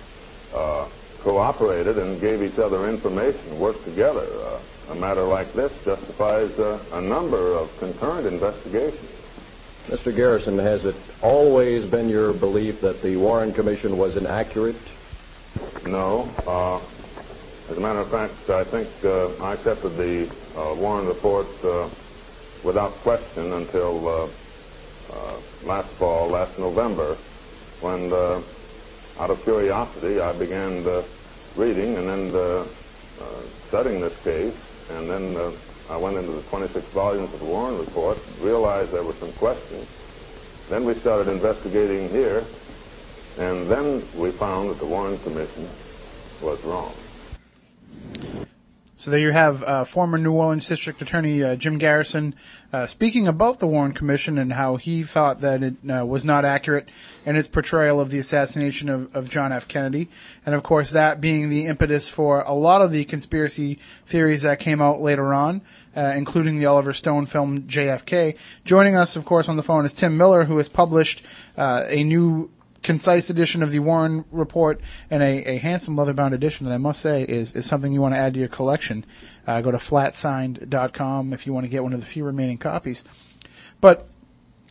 uh, cooperated and gave each other information, worked together. Uh, a matter like this justifies uh, a number of concurrent investigations. Mr. Garrison, has it always been your belief that the Warren Commission was inaccurate? No. Uh, as a matter of fact, I think uh, I accepted the uh, Warren report uh, without question until uh, uh, last fall, last November, when, uh, out of curiosity, I began reading and then studying this case, and then uh, I went into the 26 volumes of the Warren report, realized there were some questions. Then we started investigating here, and then we found that the Warren Commission was wrong. So there you have uh, former New Orleans District Attorney uh, Jim Garrison uh, speaking about the Warren Commission and how he thought that it uh, was not accurate in its portrayal of the assassination of, of, John F. Kennedy, and of course that being the impetus for a lot of the conspiracy theories that came out later on, uh, including the Oliver Stone film JFK. Joining us, of course, on the phone is Tim Miller, who has published uh, a new concise edition of the Warren Report and a, a handsome leather-bound edition that I must say is, is something you want to add to your collection. Uh, go to flatsigned.com if you want to get one of the few remaining copies. But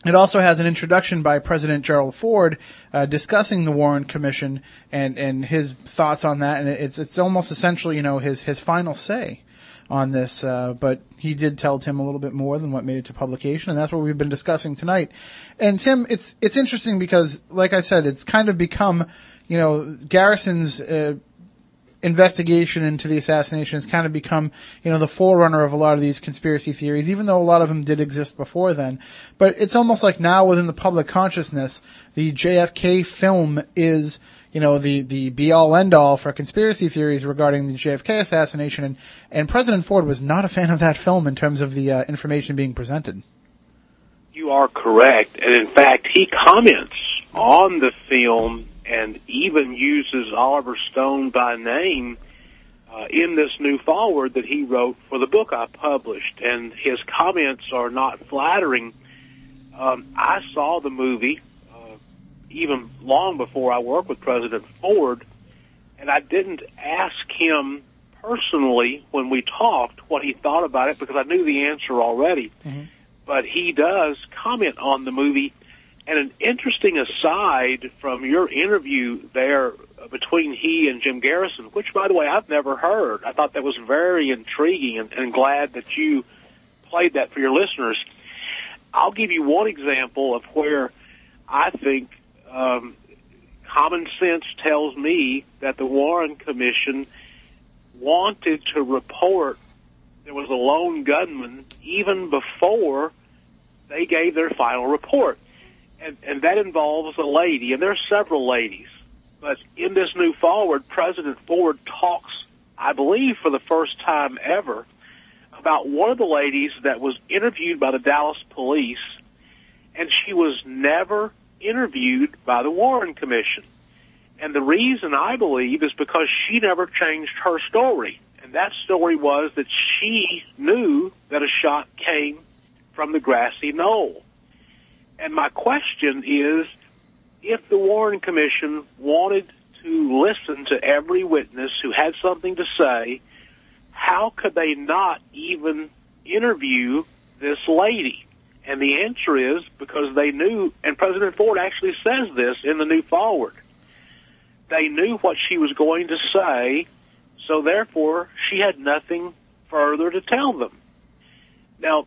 it also has an introduction by President Gerald Ford uh, discussing the Warren Commission and, and his thoughts on that, and it's it's almost essentially you know his his final say on this, uh, but he did tell Tim a little bit more than what made it to publication, and that's what we've been discussing tonight. And Tim, it's it's interesting because, like I said, it's kind of become, you know, Garrison's. Uh, investigation into the assassination has kind of become, you know, the forerunner of a lot of these conspiracy theories, even though a lot of them did exist before then. But it's almost like now within the public consciousness, the JFK film is you know, the, the be all end all for conspiracy theories regarding the JFK assassination. And, and President Ford was not a fan of that film in terms of the uh, information being presented. You are correct. And in fact, he comments on the film and even uses Oliver Stone by name uh, in this new foreword that he wrote for the book I published. And his comments are not flattering. Um, I saw the movie even long before I worked with President Ford, and I didn't ask him personally when we talked what he thought about it because I knew the answer already. Mm-hmm. But he does comment on the movie. And an interesting aside from your interview there between he and Jim Garrison, which, by the way, I've never heard. I thought that was very intriguing and, and glad that you played that for your listeners. I'll give you one example of where I think um, common sense tells me that the Warren Commission wanted to report there was a lone gunman even before they gave their final report. And, and that involves a lady, and there are several ladies. But in this new foreword, President Ford talks, I believe, for the first time ever, about one of the ladies that was interviewed by the Dallas police, and she was never interviewed by the Warren Commission. And the reason I believe is because she never changed her story. And that story was that she knew that a shot came from the grassy knoll. And my question is, if the Warren Commission wanted to listen to every witness who had something to say, how could they not even interview this lady? And the answer is because they knew, and President Ford actually says this in the new Foreword. they knew what she was going to say, so therefore she had nothing further to tell them. Now,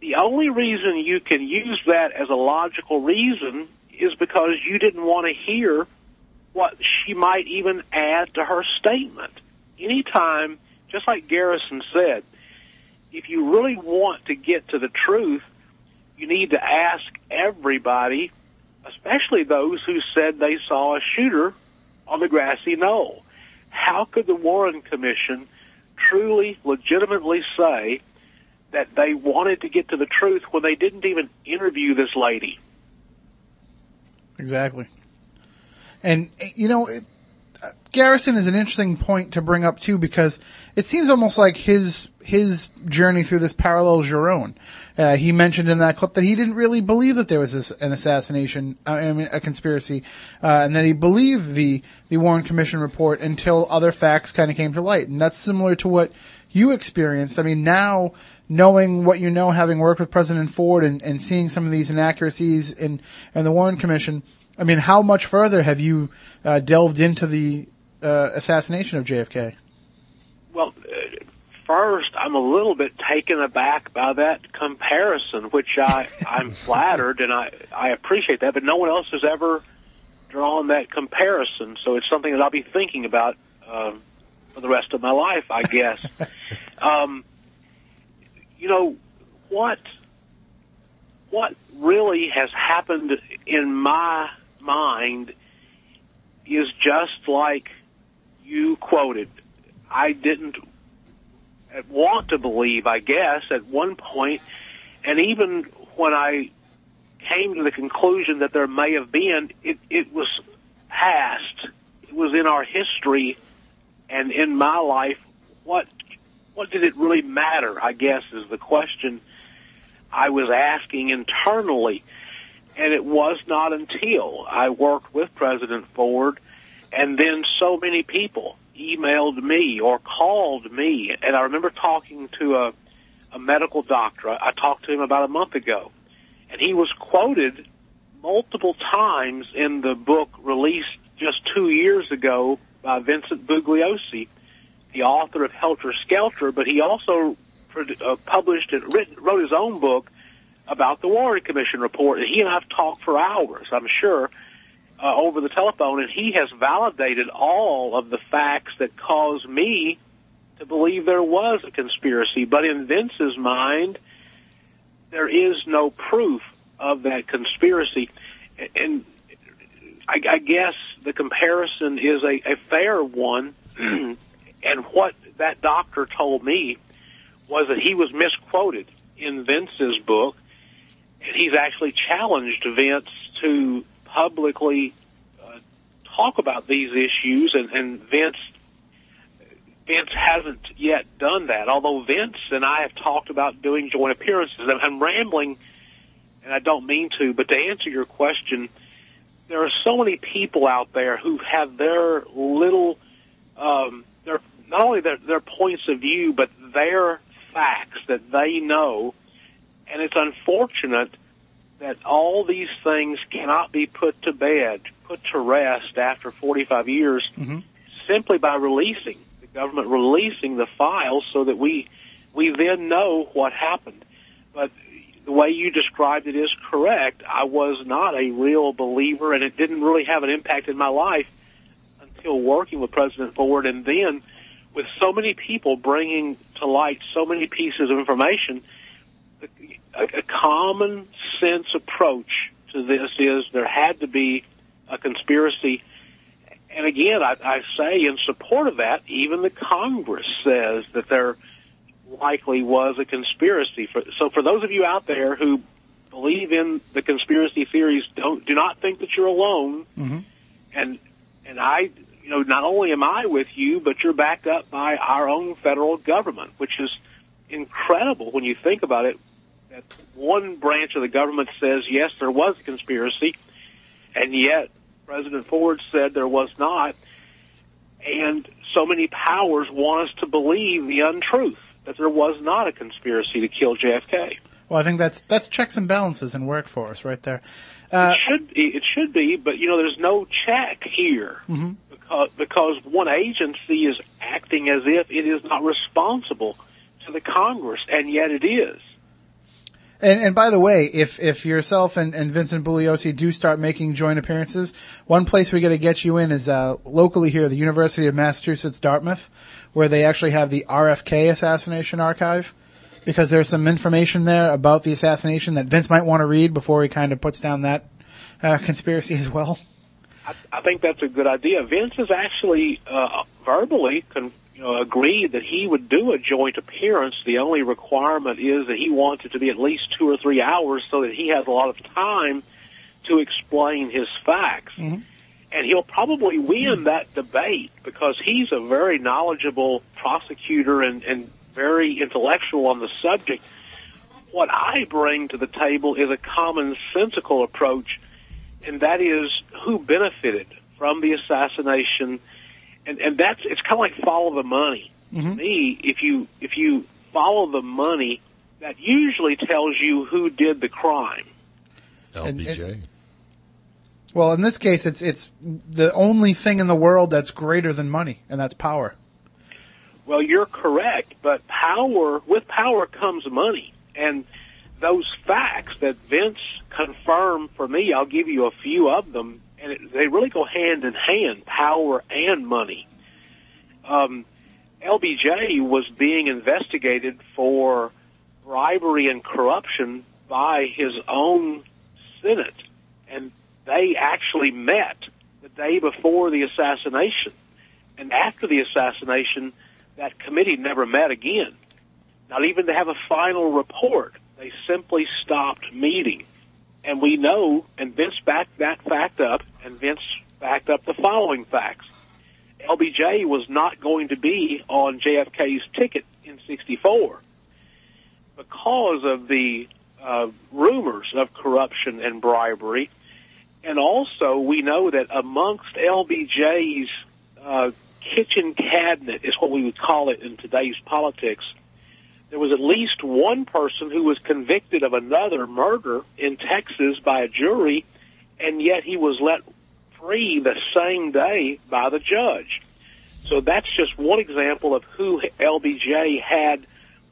the only reason you can use that as a logical reason is because you didn't want to hear what she might even add to her statement. Anytime, just like Garrison said, if you really want to get to the truth, you need to ask everybody, especially those who said they saw a shooter on the grassy knoll. How could the Warren Commission truly, legitimately say that they wanted to get to the truth when they didn't even interview this lady? Exactly. And you know, Garrison is an interesting point to bring up too because it seems almost like his his journey through this parallels your own. Uh, he mentioned in that clip that he didn't really believe that there was this, an assassination, uh, I mean, a conspiracy, uh, and that he believed the the Warren Commission report until other facts kind of came to light, and that's similar to what you experienced. I mean, now knowing what you know, having worked with President Ford and, and seeing some of these inaccuracies in in the Warren Commission I mean, how much further have you uh, delved into the uh, assassination of JFK? Well, uh, first, I'm a little bit taken aback by that comparison, which I, (laughs) I'm flattered and I, I appreciate that, but no one else has ever drawn that comparison, so it's something that I'll be thinking about um, for the rest of my life, I guess. (laughs) um, you know what? What really has happened in my mind is just like you quoted. I didn't want to believe, I guess, at one point, and even when I came to the conclusion that there may have been, it, it was past. It was in our history and in my life. What what did it really matter? I guess is the question I was asking internally. And it was not until I worked with President Ford and then so many people emailed me or called me. And I remember talking to a, a medical doctor. I, I talked to him about a month ago. And he was quoted multiple times in the book released just two years ago by Vincent Bugliosi, the author of Helter Skelter, but he also uh, published and written, wrote his own book about the Warren Commission report, and he and I've talked for hours, I'm sure, uh, over the telephone, and he has validated all of the facts that caused me to believe there was a conspiracy. But in Vince's mind, there is no proof of that conspiracy, and I, I guess the comparison is a, a fair one. (clears throat) and what that doctor told me was that he was misquoted in Vince's book he's actually challenged Vince to publicly uh, talk about these issues, and, and Vince Vince hasn't yet done that. Although Vince and I have talked about doing joint appearances, and I'm rambling, and I don't mean to, but to answer your question, there are so many people out there who have their little, um, their not only their, their points of view, but their facts that they know and it's unfortunate that all these things cannot be put to bed, put to rest after 45 years mm-hmm. simply by releasing the government releasing the files so that we we then know what happened. But the way you described it is correct. I was not a real believer, and it didn't really have an impact in my life until working with President Ford, and then with so many people bringing to light so many pieces of information a, a common sense approach to this is there had to be a conspiracy. And again, I, I say in support of that, even the Congress says that there likely was a conspiracy. For, so for those of you out there who believe in the conspiracy theories, don't do not think that you're alone. Mm-hmm. And and I, you know, not only am I with you, but you're backed up by our own federal government, which is incredible when you think about it that one branch of the government says, yes, there was a conspiracy, and yet President Ford said there was not. And so many powers want us to believe the untruth, that there was not a conspiracy to kill JFK. Well, I think that's that's checks and balances in workforce right there. Uh, it should be, it should be, but you know, there's no check here mm-hmm. because, because one agency is acting as if it is not responsible to the Congress, and yet it is. And, and by the way, if, if yourself and, and Vincent Bugliosi do start making joint appearances, one place we got to get you in is uh, locally here, the University of Massachusetts Dartmouth, where they actually have the RFK assassination archive, because there's some information there about the assassination that Vince might want to read before he kind of puts down that uh, conspiracy as well. I, I think that's a good idea. Vince is actually uh, verbally con- know, agreed that he would do a joint appearance. The only requirement is that he wants it to be at least two or three hours so that he has a lot of time to explain his facts. Mm-hmm. And he'll probably win that debate because he's a very knowledgeable prosecutor and, and very intellectual on the subject. What I bring to the table is a commonsensical approach, and that is who benefited from the assassination and and that's it's kind of like follow the money. Mm-hmm. To me, if you if you follow the money, that usually tells you who did the crime. LBJ. Well, in this case, it's it's the only thing in the world that's greater than money, and that's power. Well, you're correct, but power with power comes money, and those facts that Vince confirmed for me, I'll give you a few of them, and it, they really go hand in hand, power and money. Um, LBJ was being investigated for bribery and corruption by his own Senate, and they actually met the day before the assassination. And after the assassination, that committee never met again. Not even to have a final report. They simply stopped meeting. And we know, and Vince backed that fact up, and Vince backed up the following facts. LBJ was not going to be on JFK's ticket in 64 because of the uh, rumors of corruption and bribery. And also, we know that amongst LBJ's uh, kitchen cabinet, is what we would call it in today's politics, there was at least one person who was convicted of another murder in Texas by a jury, and yet he was let free the same day by the judge. So that's just one example of who LBJ had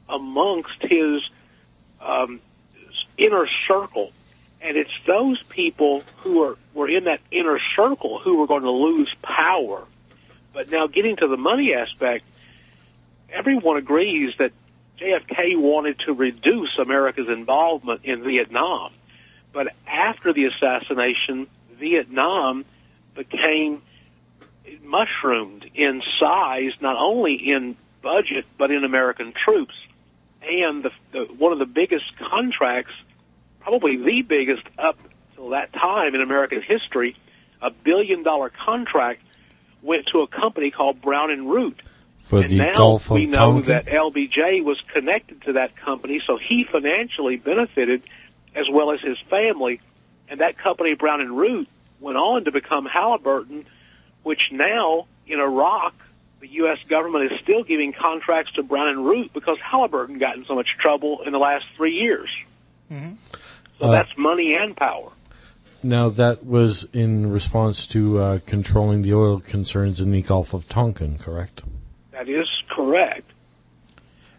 amongst his um, inner circle. And it's those people who are were in that inner circle who were going to lose power. But now getting to the money aspect, everyone agrees that JFK wanted to reduce America's involvement in Vietnam. But after the assassination, Vietnam became mushroomed in size, not only in budget, but in American troops. And the, the, one of the biggest contracts, probably the biggest up till that time in American history, a billion dollar contract went to a company called Brown and Root. For and the now Gulf of we know Tonkin? that LBJ was connected to that company, so he financially benefited as well as his family. And that company, Brown and Root, went on to become Halliburton, which now in Iraq, the U.S. government is still giving contracts to Brown and Root because Halliburton got in so much trouble in the last three years. Mm-hmm. So Uh, that's money and power. Now that was in response to uh, controlling the oil concerns in the Gulf of Tonkin, correct? That is correct.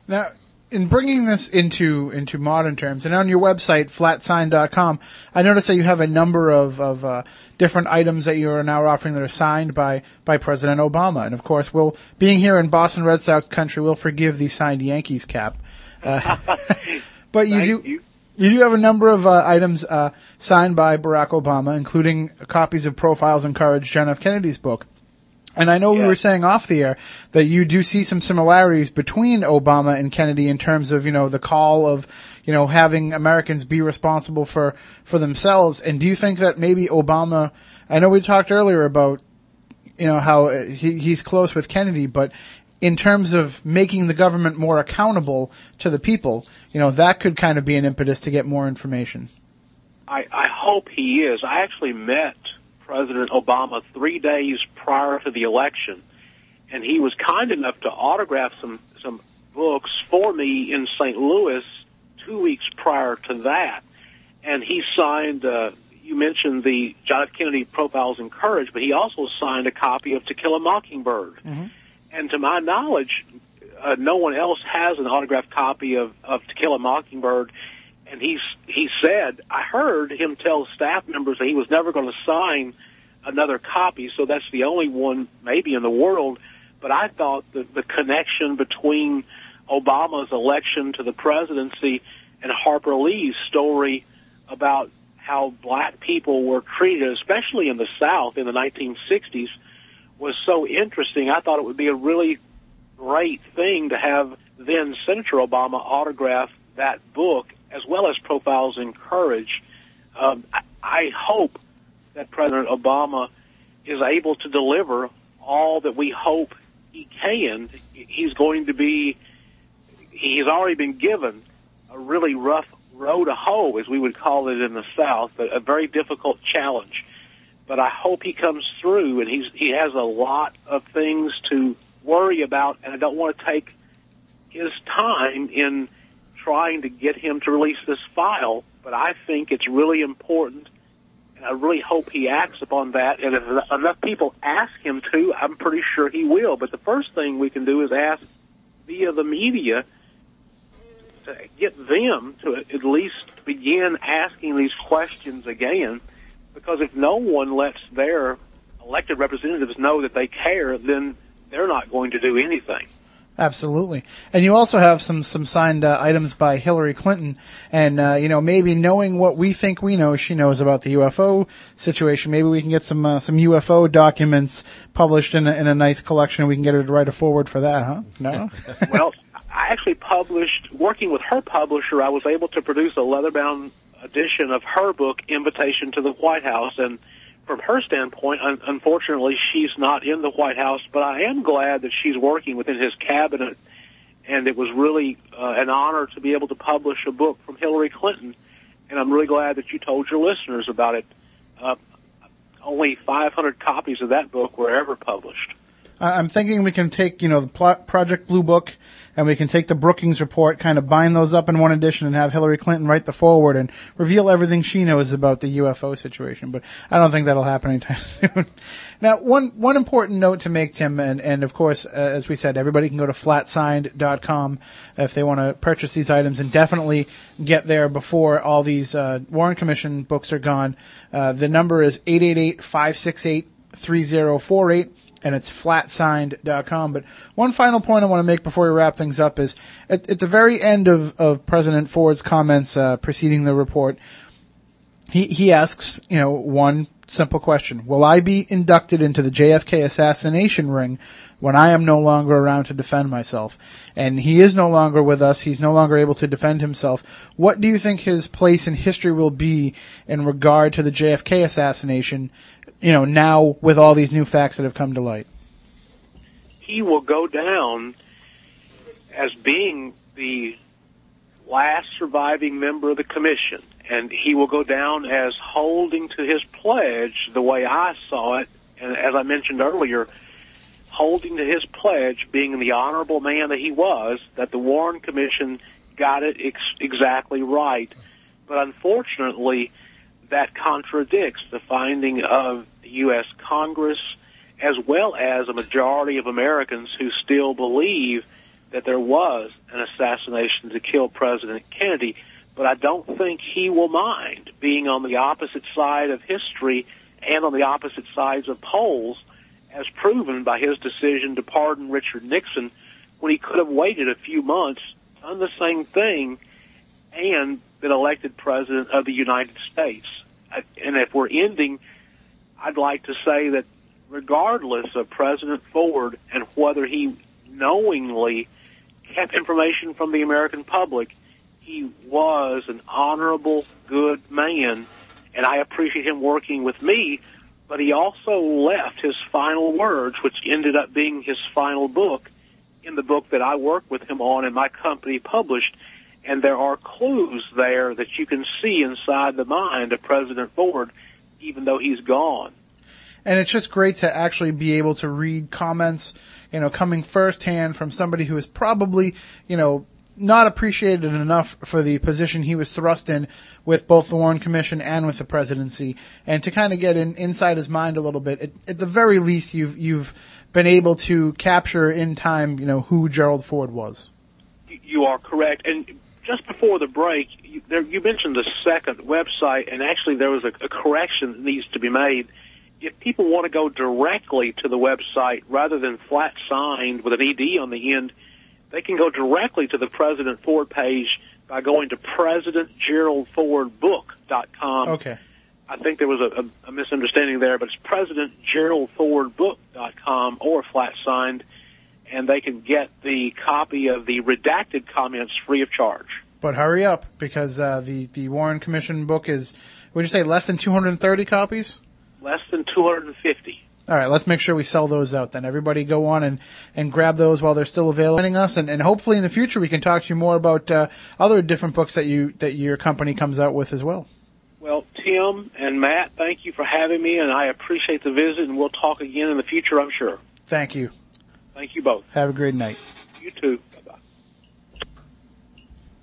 Now, in bringing this into into modern terms, and on your website flatsigned.com, I noticed that you have a number of of uh, different items that you are now offering that are signed by by President Obama, and of course, we'll being here in Boston Red Sox country, we'll forgive the signed Yankees cap. Uh, (laughs) but you do. you. do have a number of uh, items uh, signed by Barack Obama, including copies of Profiles in Courage, John F. Kennedy's book. And I know we were saying off the air that you do see some similarities between Obama and Kennedy in terms of, you know, the call of, you know, having Americans be responsible for, for themselves. And do you think that maybe Obama, I know we talked earlier about, you know, how uh, he, he's close with Kennedy, but in terms of making the government more accountable to the people, you know, that could kind of be an impetus to get more information. I, I hope he is. I actually met President Obama three days prior to the election, and he was kind enough to autograph some some books for me in St. Louis two weeks prior to that, and he signed uh, you mentioned the John F. Kennedy Profiles in Courage, but he also signed a copy of To Kill a Mockingbird. And to my knowledge, uh, no one else has an autographed copy of, of To Kill a Mockingbird. And he's, he said, I heard him tell staff members that he was never going to sign another copy, so that's the only one maybe in the world. But I thought that the connection between Obama's election to the presidency and Harper Lee's story about how black people were treated, especially in the South in the 1960s, was so interesting. I thought it would be a really great thing to have then Senator Obama autograph that book as well as Profiles in Courage. Um, I, hope that President Obama is able to deliver all that we hope he can. He's going to be, he's already been given a really rough road to hoe, as we would call it in the South, a very difficult challenge. But I hope he comes through, and he's he has a lot of things to worry about, and I don't want to take his time in trying to get him to release this file. But I think it's really important, and I really hope he acts upon that. And if enough people ask him to, I'm pretty sure he will. But the first thing we can do is ask via the media to get them to at least begin asking these questions again. Because if no one lets their elected representatives know that they care, then they're not going to do anything. Absolutely, and you also have some some signed uh, items by Hillary Clinton, and uh, you know maybe knowing what we think we know, she knows about the UFO situation. Maybe we can get some uh, some UFO documents published in a, in a nice collection. We can get her to write a foreword for that, huh? No. (laughs) well, I actually published, working with her publisher, I was able to produce a leather-bound edition of her book, Invitation to the White House, and from her standpoint, un- unfortunately, she's not in the White House, but I am glad that she's working within his cabinet, and it was really uh, an honor to be able to publish a book from Hillary Clinton, and I'm really glad that you told your listeners about it. Uh, only 500 copies of that book were ever published. I'm thinking we can take, you know, the Pl- Project Blue Book and we can take the Brookings report, kind of bind those up in one edition and have Hillary Clinton write the foreword and reveal everything she knows about the UFO situation. But I don't think that'll happen anytime (laughs) soon. now, one, one important note to make, Tim, and, and of course, uh, as we said, everybody can go to flatsigned.com if they want to purchase these items and definitely get there before all these, uh, Warren Commission books are gone. Uh, the number is 888-568-3048 and it's flatsigned.com. But one final point I want to make before we wrap things up is at, at the very end of, of President Ford's comments uh, preceding the report, he, he asks, you know, one simple question. Will I be inducted into the JFK assassination ring when I am no longer around to defend myself? And he is no longer with us. He's no longer able to defend himself. What do you think his place in history will be in regard to the JFK assassination you know, now with all these new facts that have come to light? He will go down as being the last surviving member of the commission, and he will go down as holding to his pledge the way I saw it, and as I mentioned earlier, holding to his pledge, being the honorable man that he was, that the Warren Commission got it ex- exactly right. But unfortunately, that contradicts the finding of the U.S. Congress as well as a majority of Americans who still believe that there was an assassination to kill President Kennedy. But I don't think he will mind being on the opposite side of history and on the opposite sides of polls, as proven by his decision to pardon Richard Nixon when he could have waited a few months, done the same thing, and been elected president of the United States. And if we're ending, I'd like to say that regardless of President Ford and whether he knowingly kept information from the American public, he was an honorable, good man, and I appreciate him working with me. But he also left his final words, which ended up being his final book, in the book that I worked with him on and my company published and there are clues there that you can see inside the mind of President Ford, even though he's gone. And it's just great to actually be able to read comments, you know, coming firsthand from somebody who is probably, you know, not appreciated enough for the position he was thrust in with both the Warren Commission and with the presidency, and to kind of get in, inside his mind a little bit. At, at the very least, you've you've been able to capture in time, you know, who Gerald Ford was. You are correct. And just before the break, you, there, you mentioned the second website, and actually there was a, a correction that needs to be made. If people want to go directly to the website rather than flat signed with an ED on the end, they can go directly to the President Ford page by going to PresidentGeraldFordBook.com. Okay. I think there was a, a, a misunderstanding there, but it's PresidentGeraldFordBook.com or flat signed, and they can get the copy of the redacted comments free of charge. But hurry up because uh, the the Warren Commission book is. Would you say less than 230 copies? Less than 250. All right, let's make sure we sell those out then. Everybody go on and, and grab those while they're still available. Us and, and hopefully in the future we can talk to you more about uh, other different books that you that your company comes out with as well. Well, Tim and Matt, thank you for having me, and I appreciate the visit, and we'll talk again in the future, I'm sure. Thank you. Thank you both. Have a great night. You too.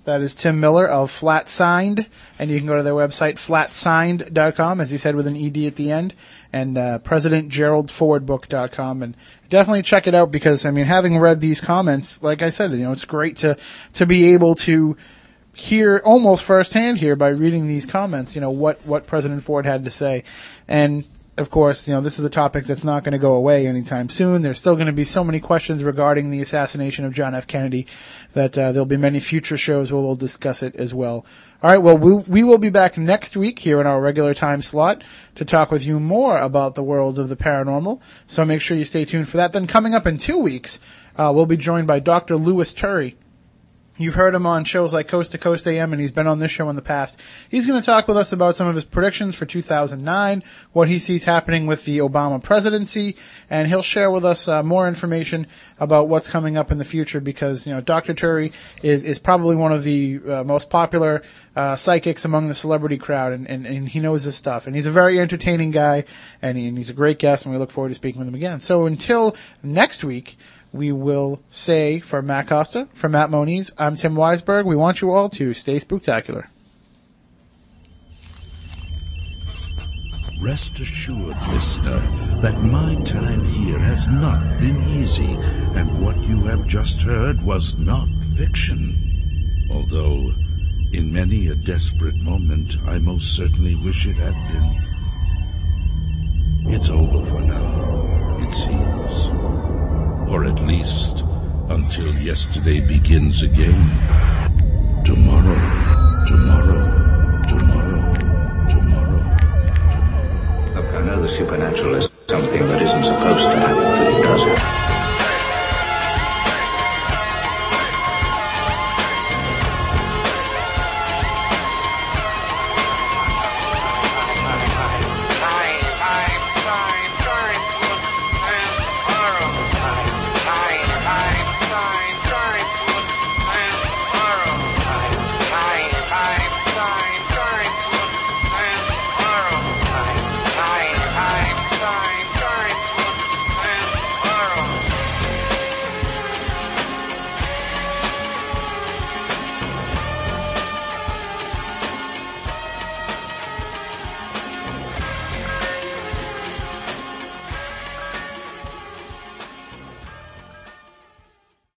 That is Tim Miller of Flat Signed, and you can go to their website, flatsigned.com, as he said with an ED at the end, and uh, PresidentGeraldFordBook.com, and definitely check it out because, I mean, having read these comments, like I said, you know, it's great to, to be able to hear almost firsthand here by reading these comments, you know, what, what President Ford had to say. And of course, you know, this is a topic that's not going to go away anytime soon. There's still going to be so many questions regarding the assassination of John F. Kennedy that uh, there'll be many future shows where we'll discuss it as well. All right, well, we, we will be back next week here in our regular time slot to talk with you more about the world of the paranormal. So make sure you stay tuned for that. Then coming up in two weeks, uh, we'll be joined by Dr. Louis Turi. You've heard him on shows like Coast to Coast AM, and he's been on this show in the past. He's going to talk with us about some of his predictions for 2009, what he sees happening with the Obama presidency, and he'll share with us uh, more information about what's coming up in the future. Because you know, Dr. Turi is is probably one of the uh, most popular uh, psychics among the celebrity crowd, and, and, and he knows his stuff. And he's a very entertaining guy, and, he, and he's a great guest, and we look forward to speaking with him again. So until next week we will say for Matt Costa, for Matt Moniz, I'm Tim Weisberg. We want you all to stay spooktacular. Rest assured, listener, that my time here has not been easy, and what you have just heard was not fiction. Although, in many a desperate moment, I most certainly wish it had been. It's over for now, it seems or at least until yesterday begins again. Tomorrow, tomorrow, tomorrow, tomorrow, tomorrow. Look, I know the supernatural is something that isn't supposed to happen, but it does happen.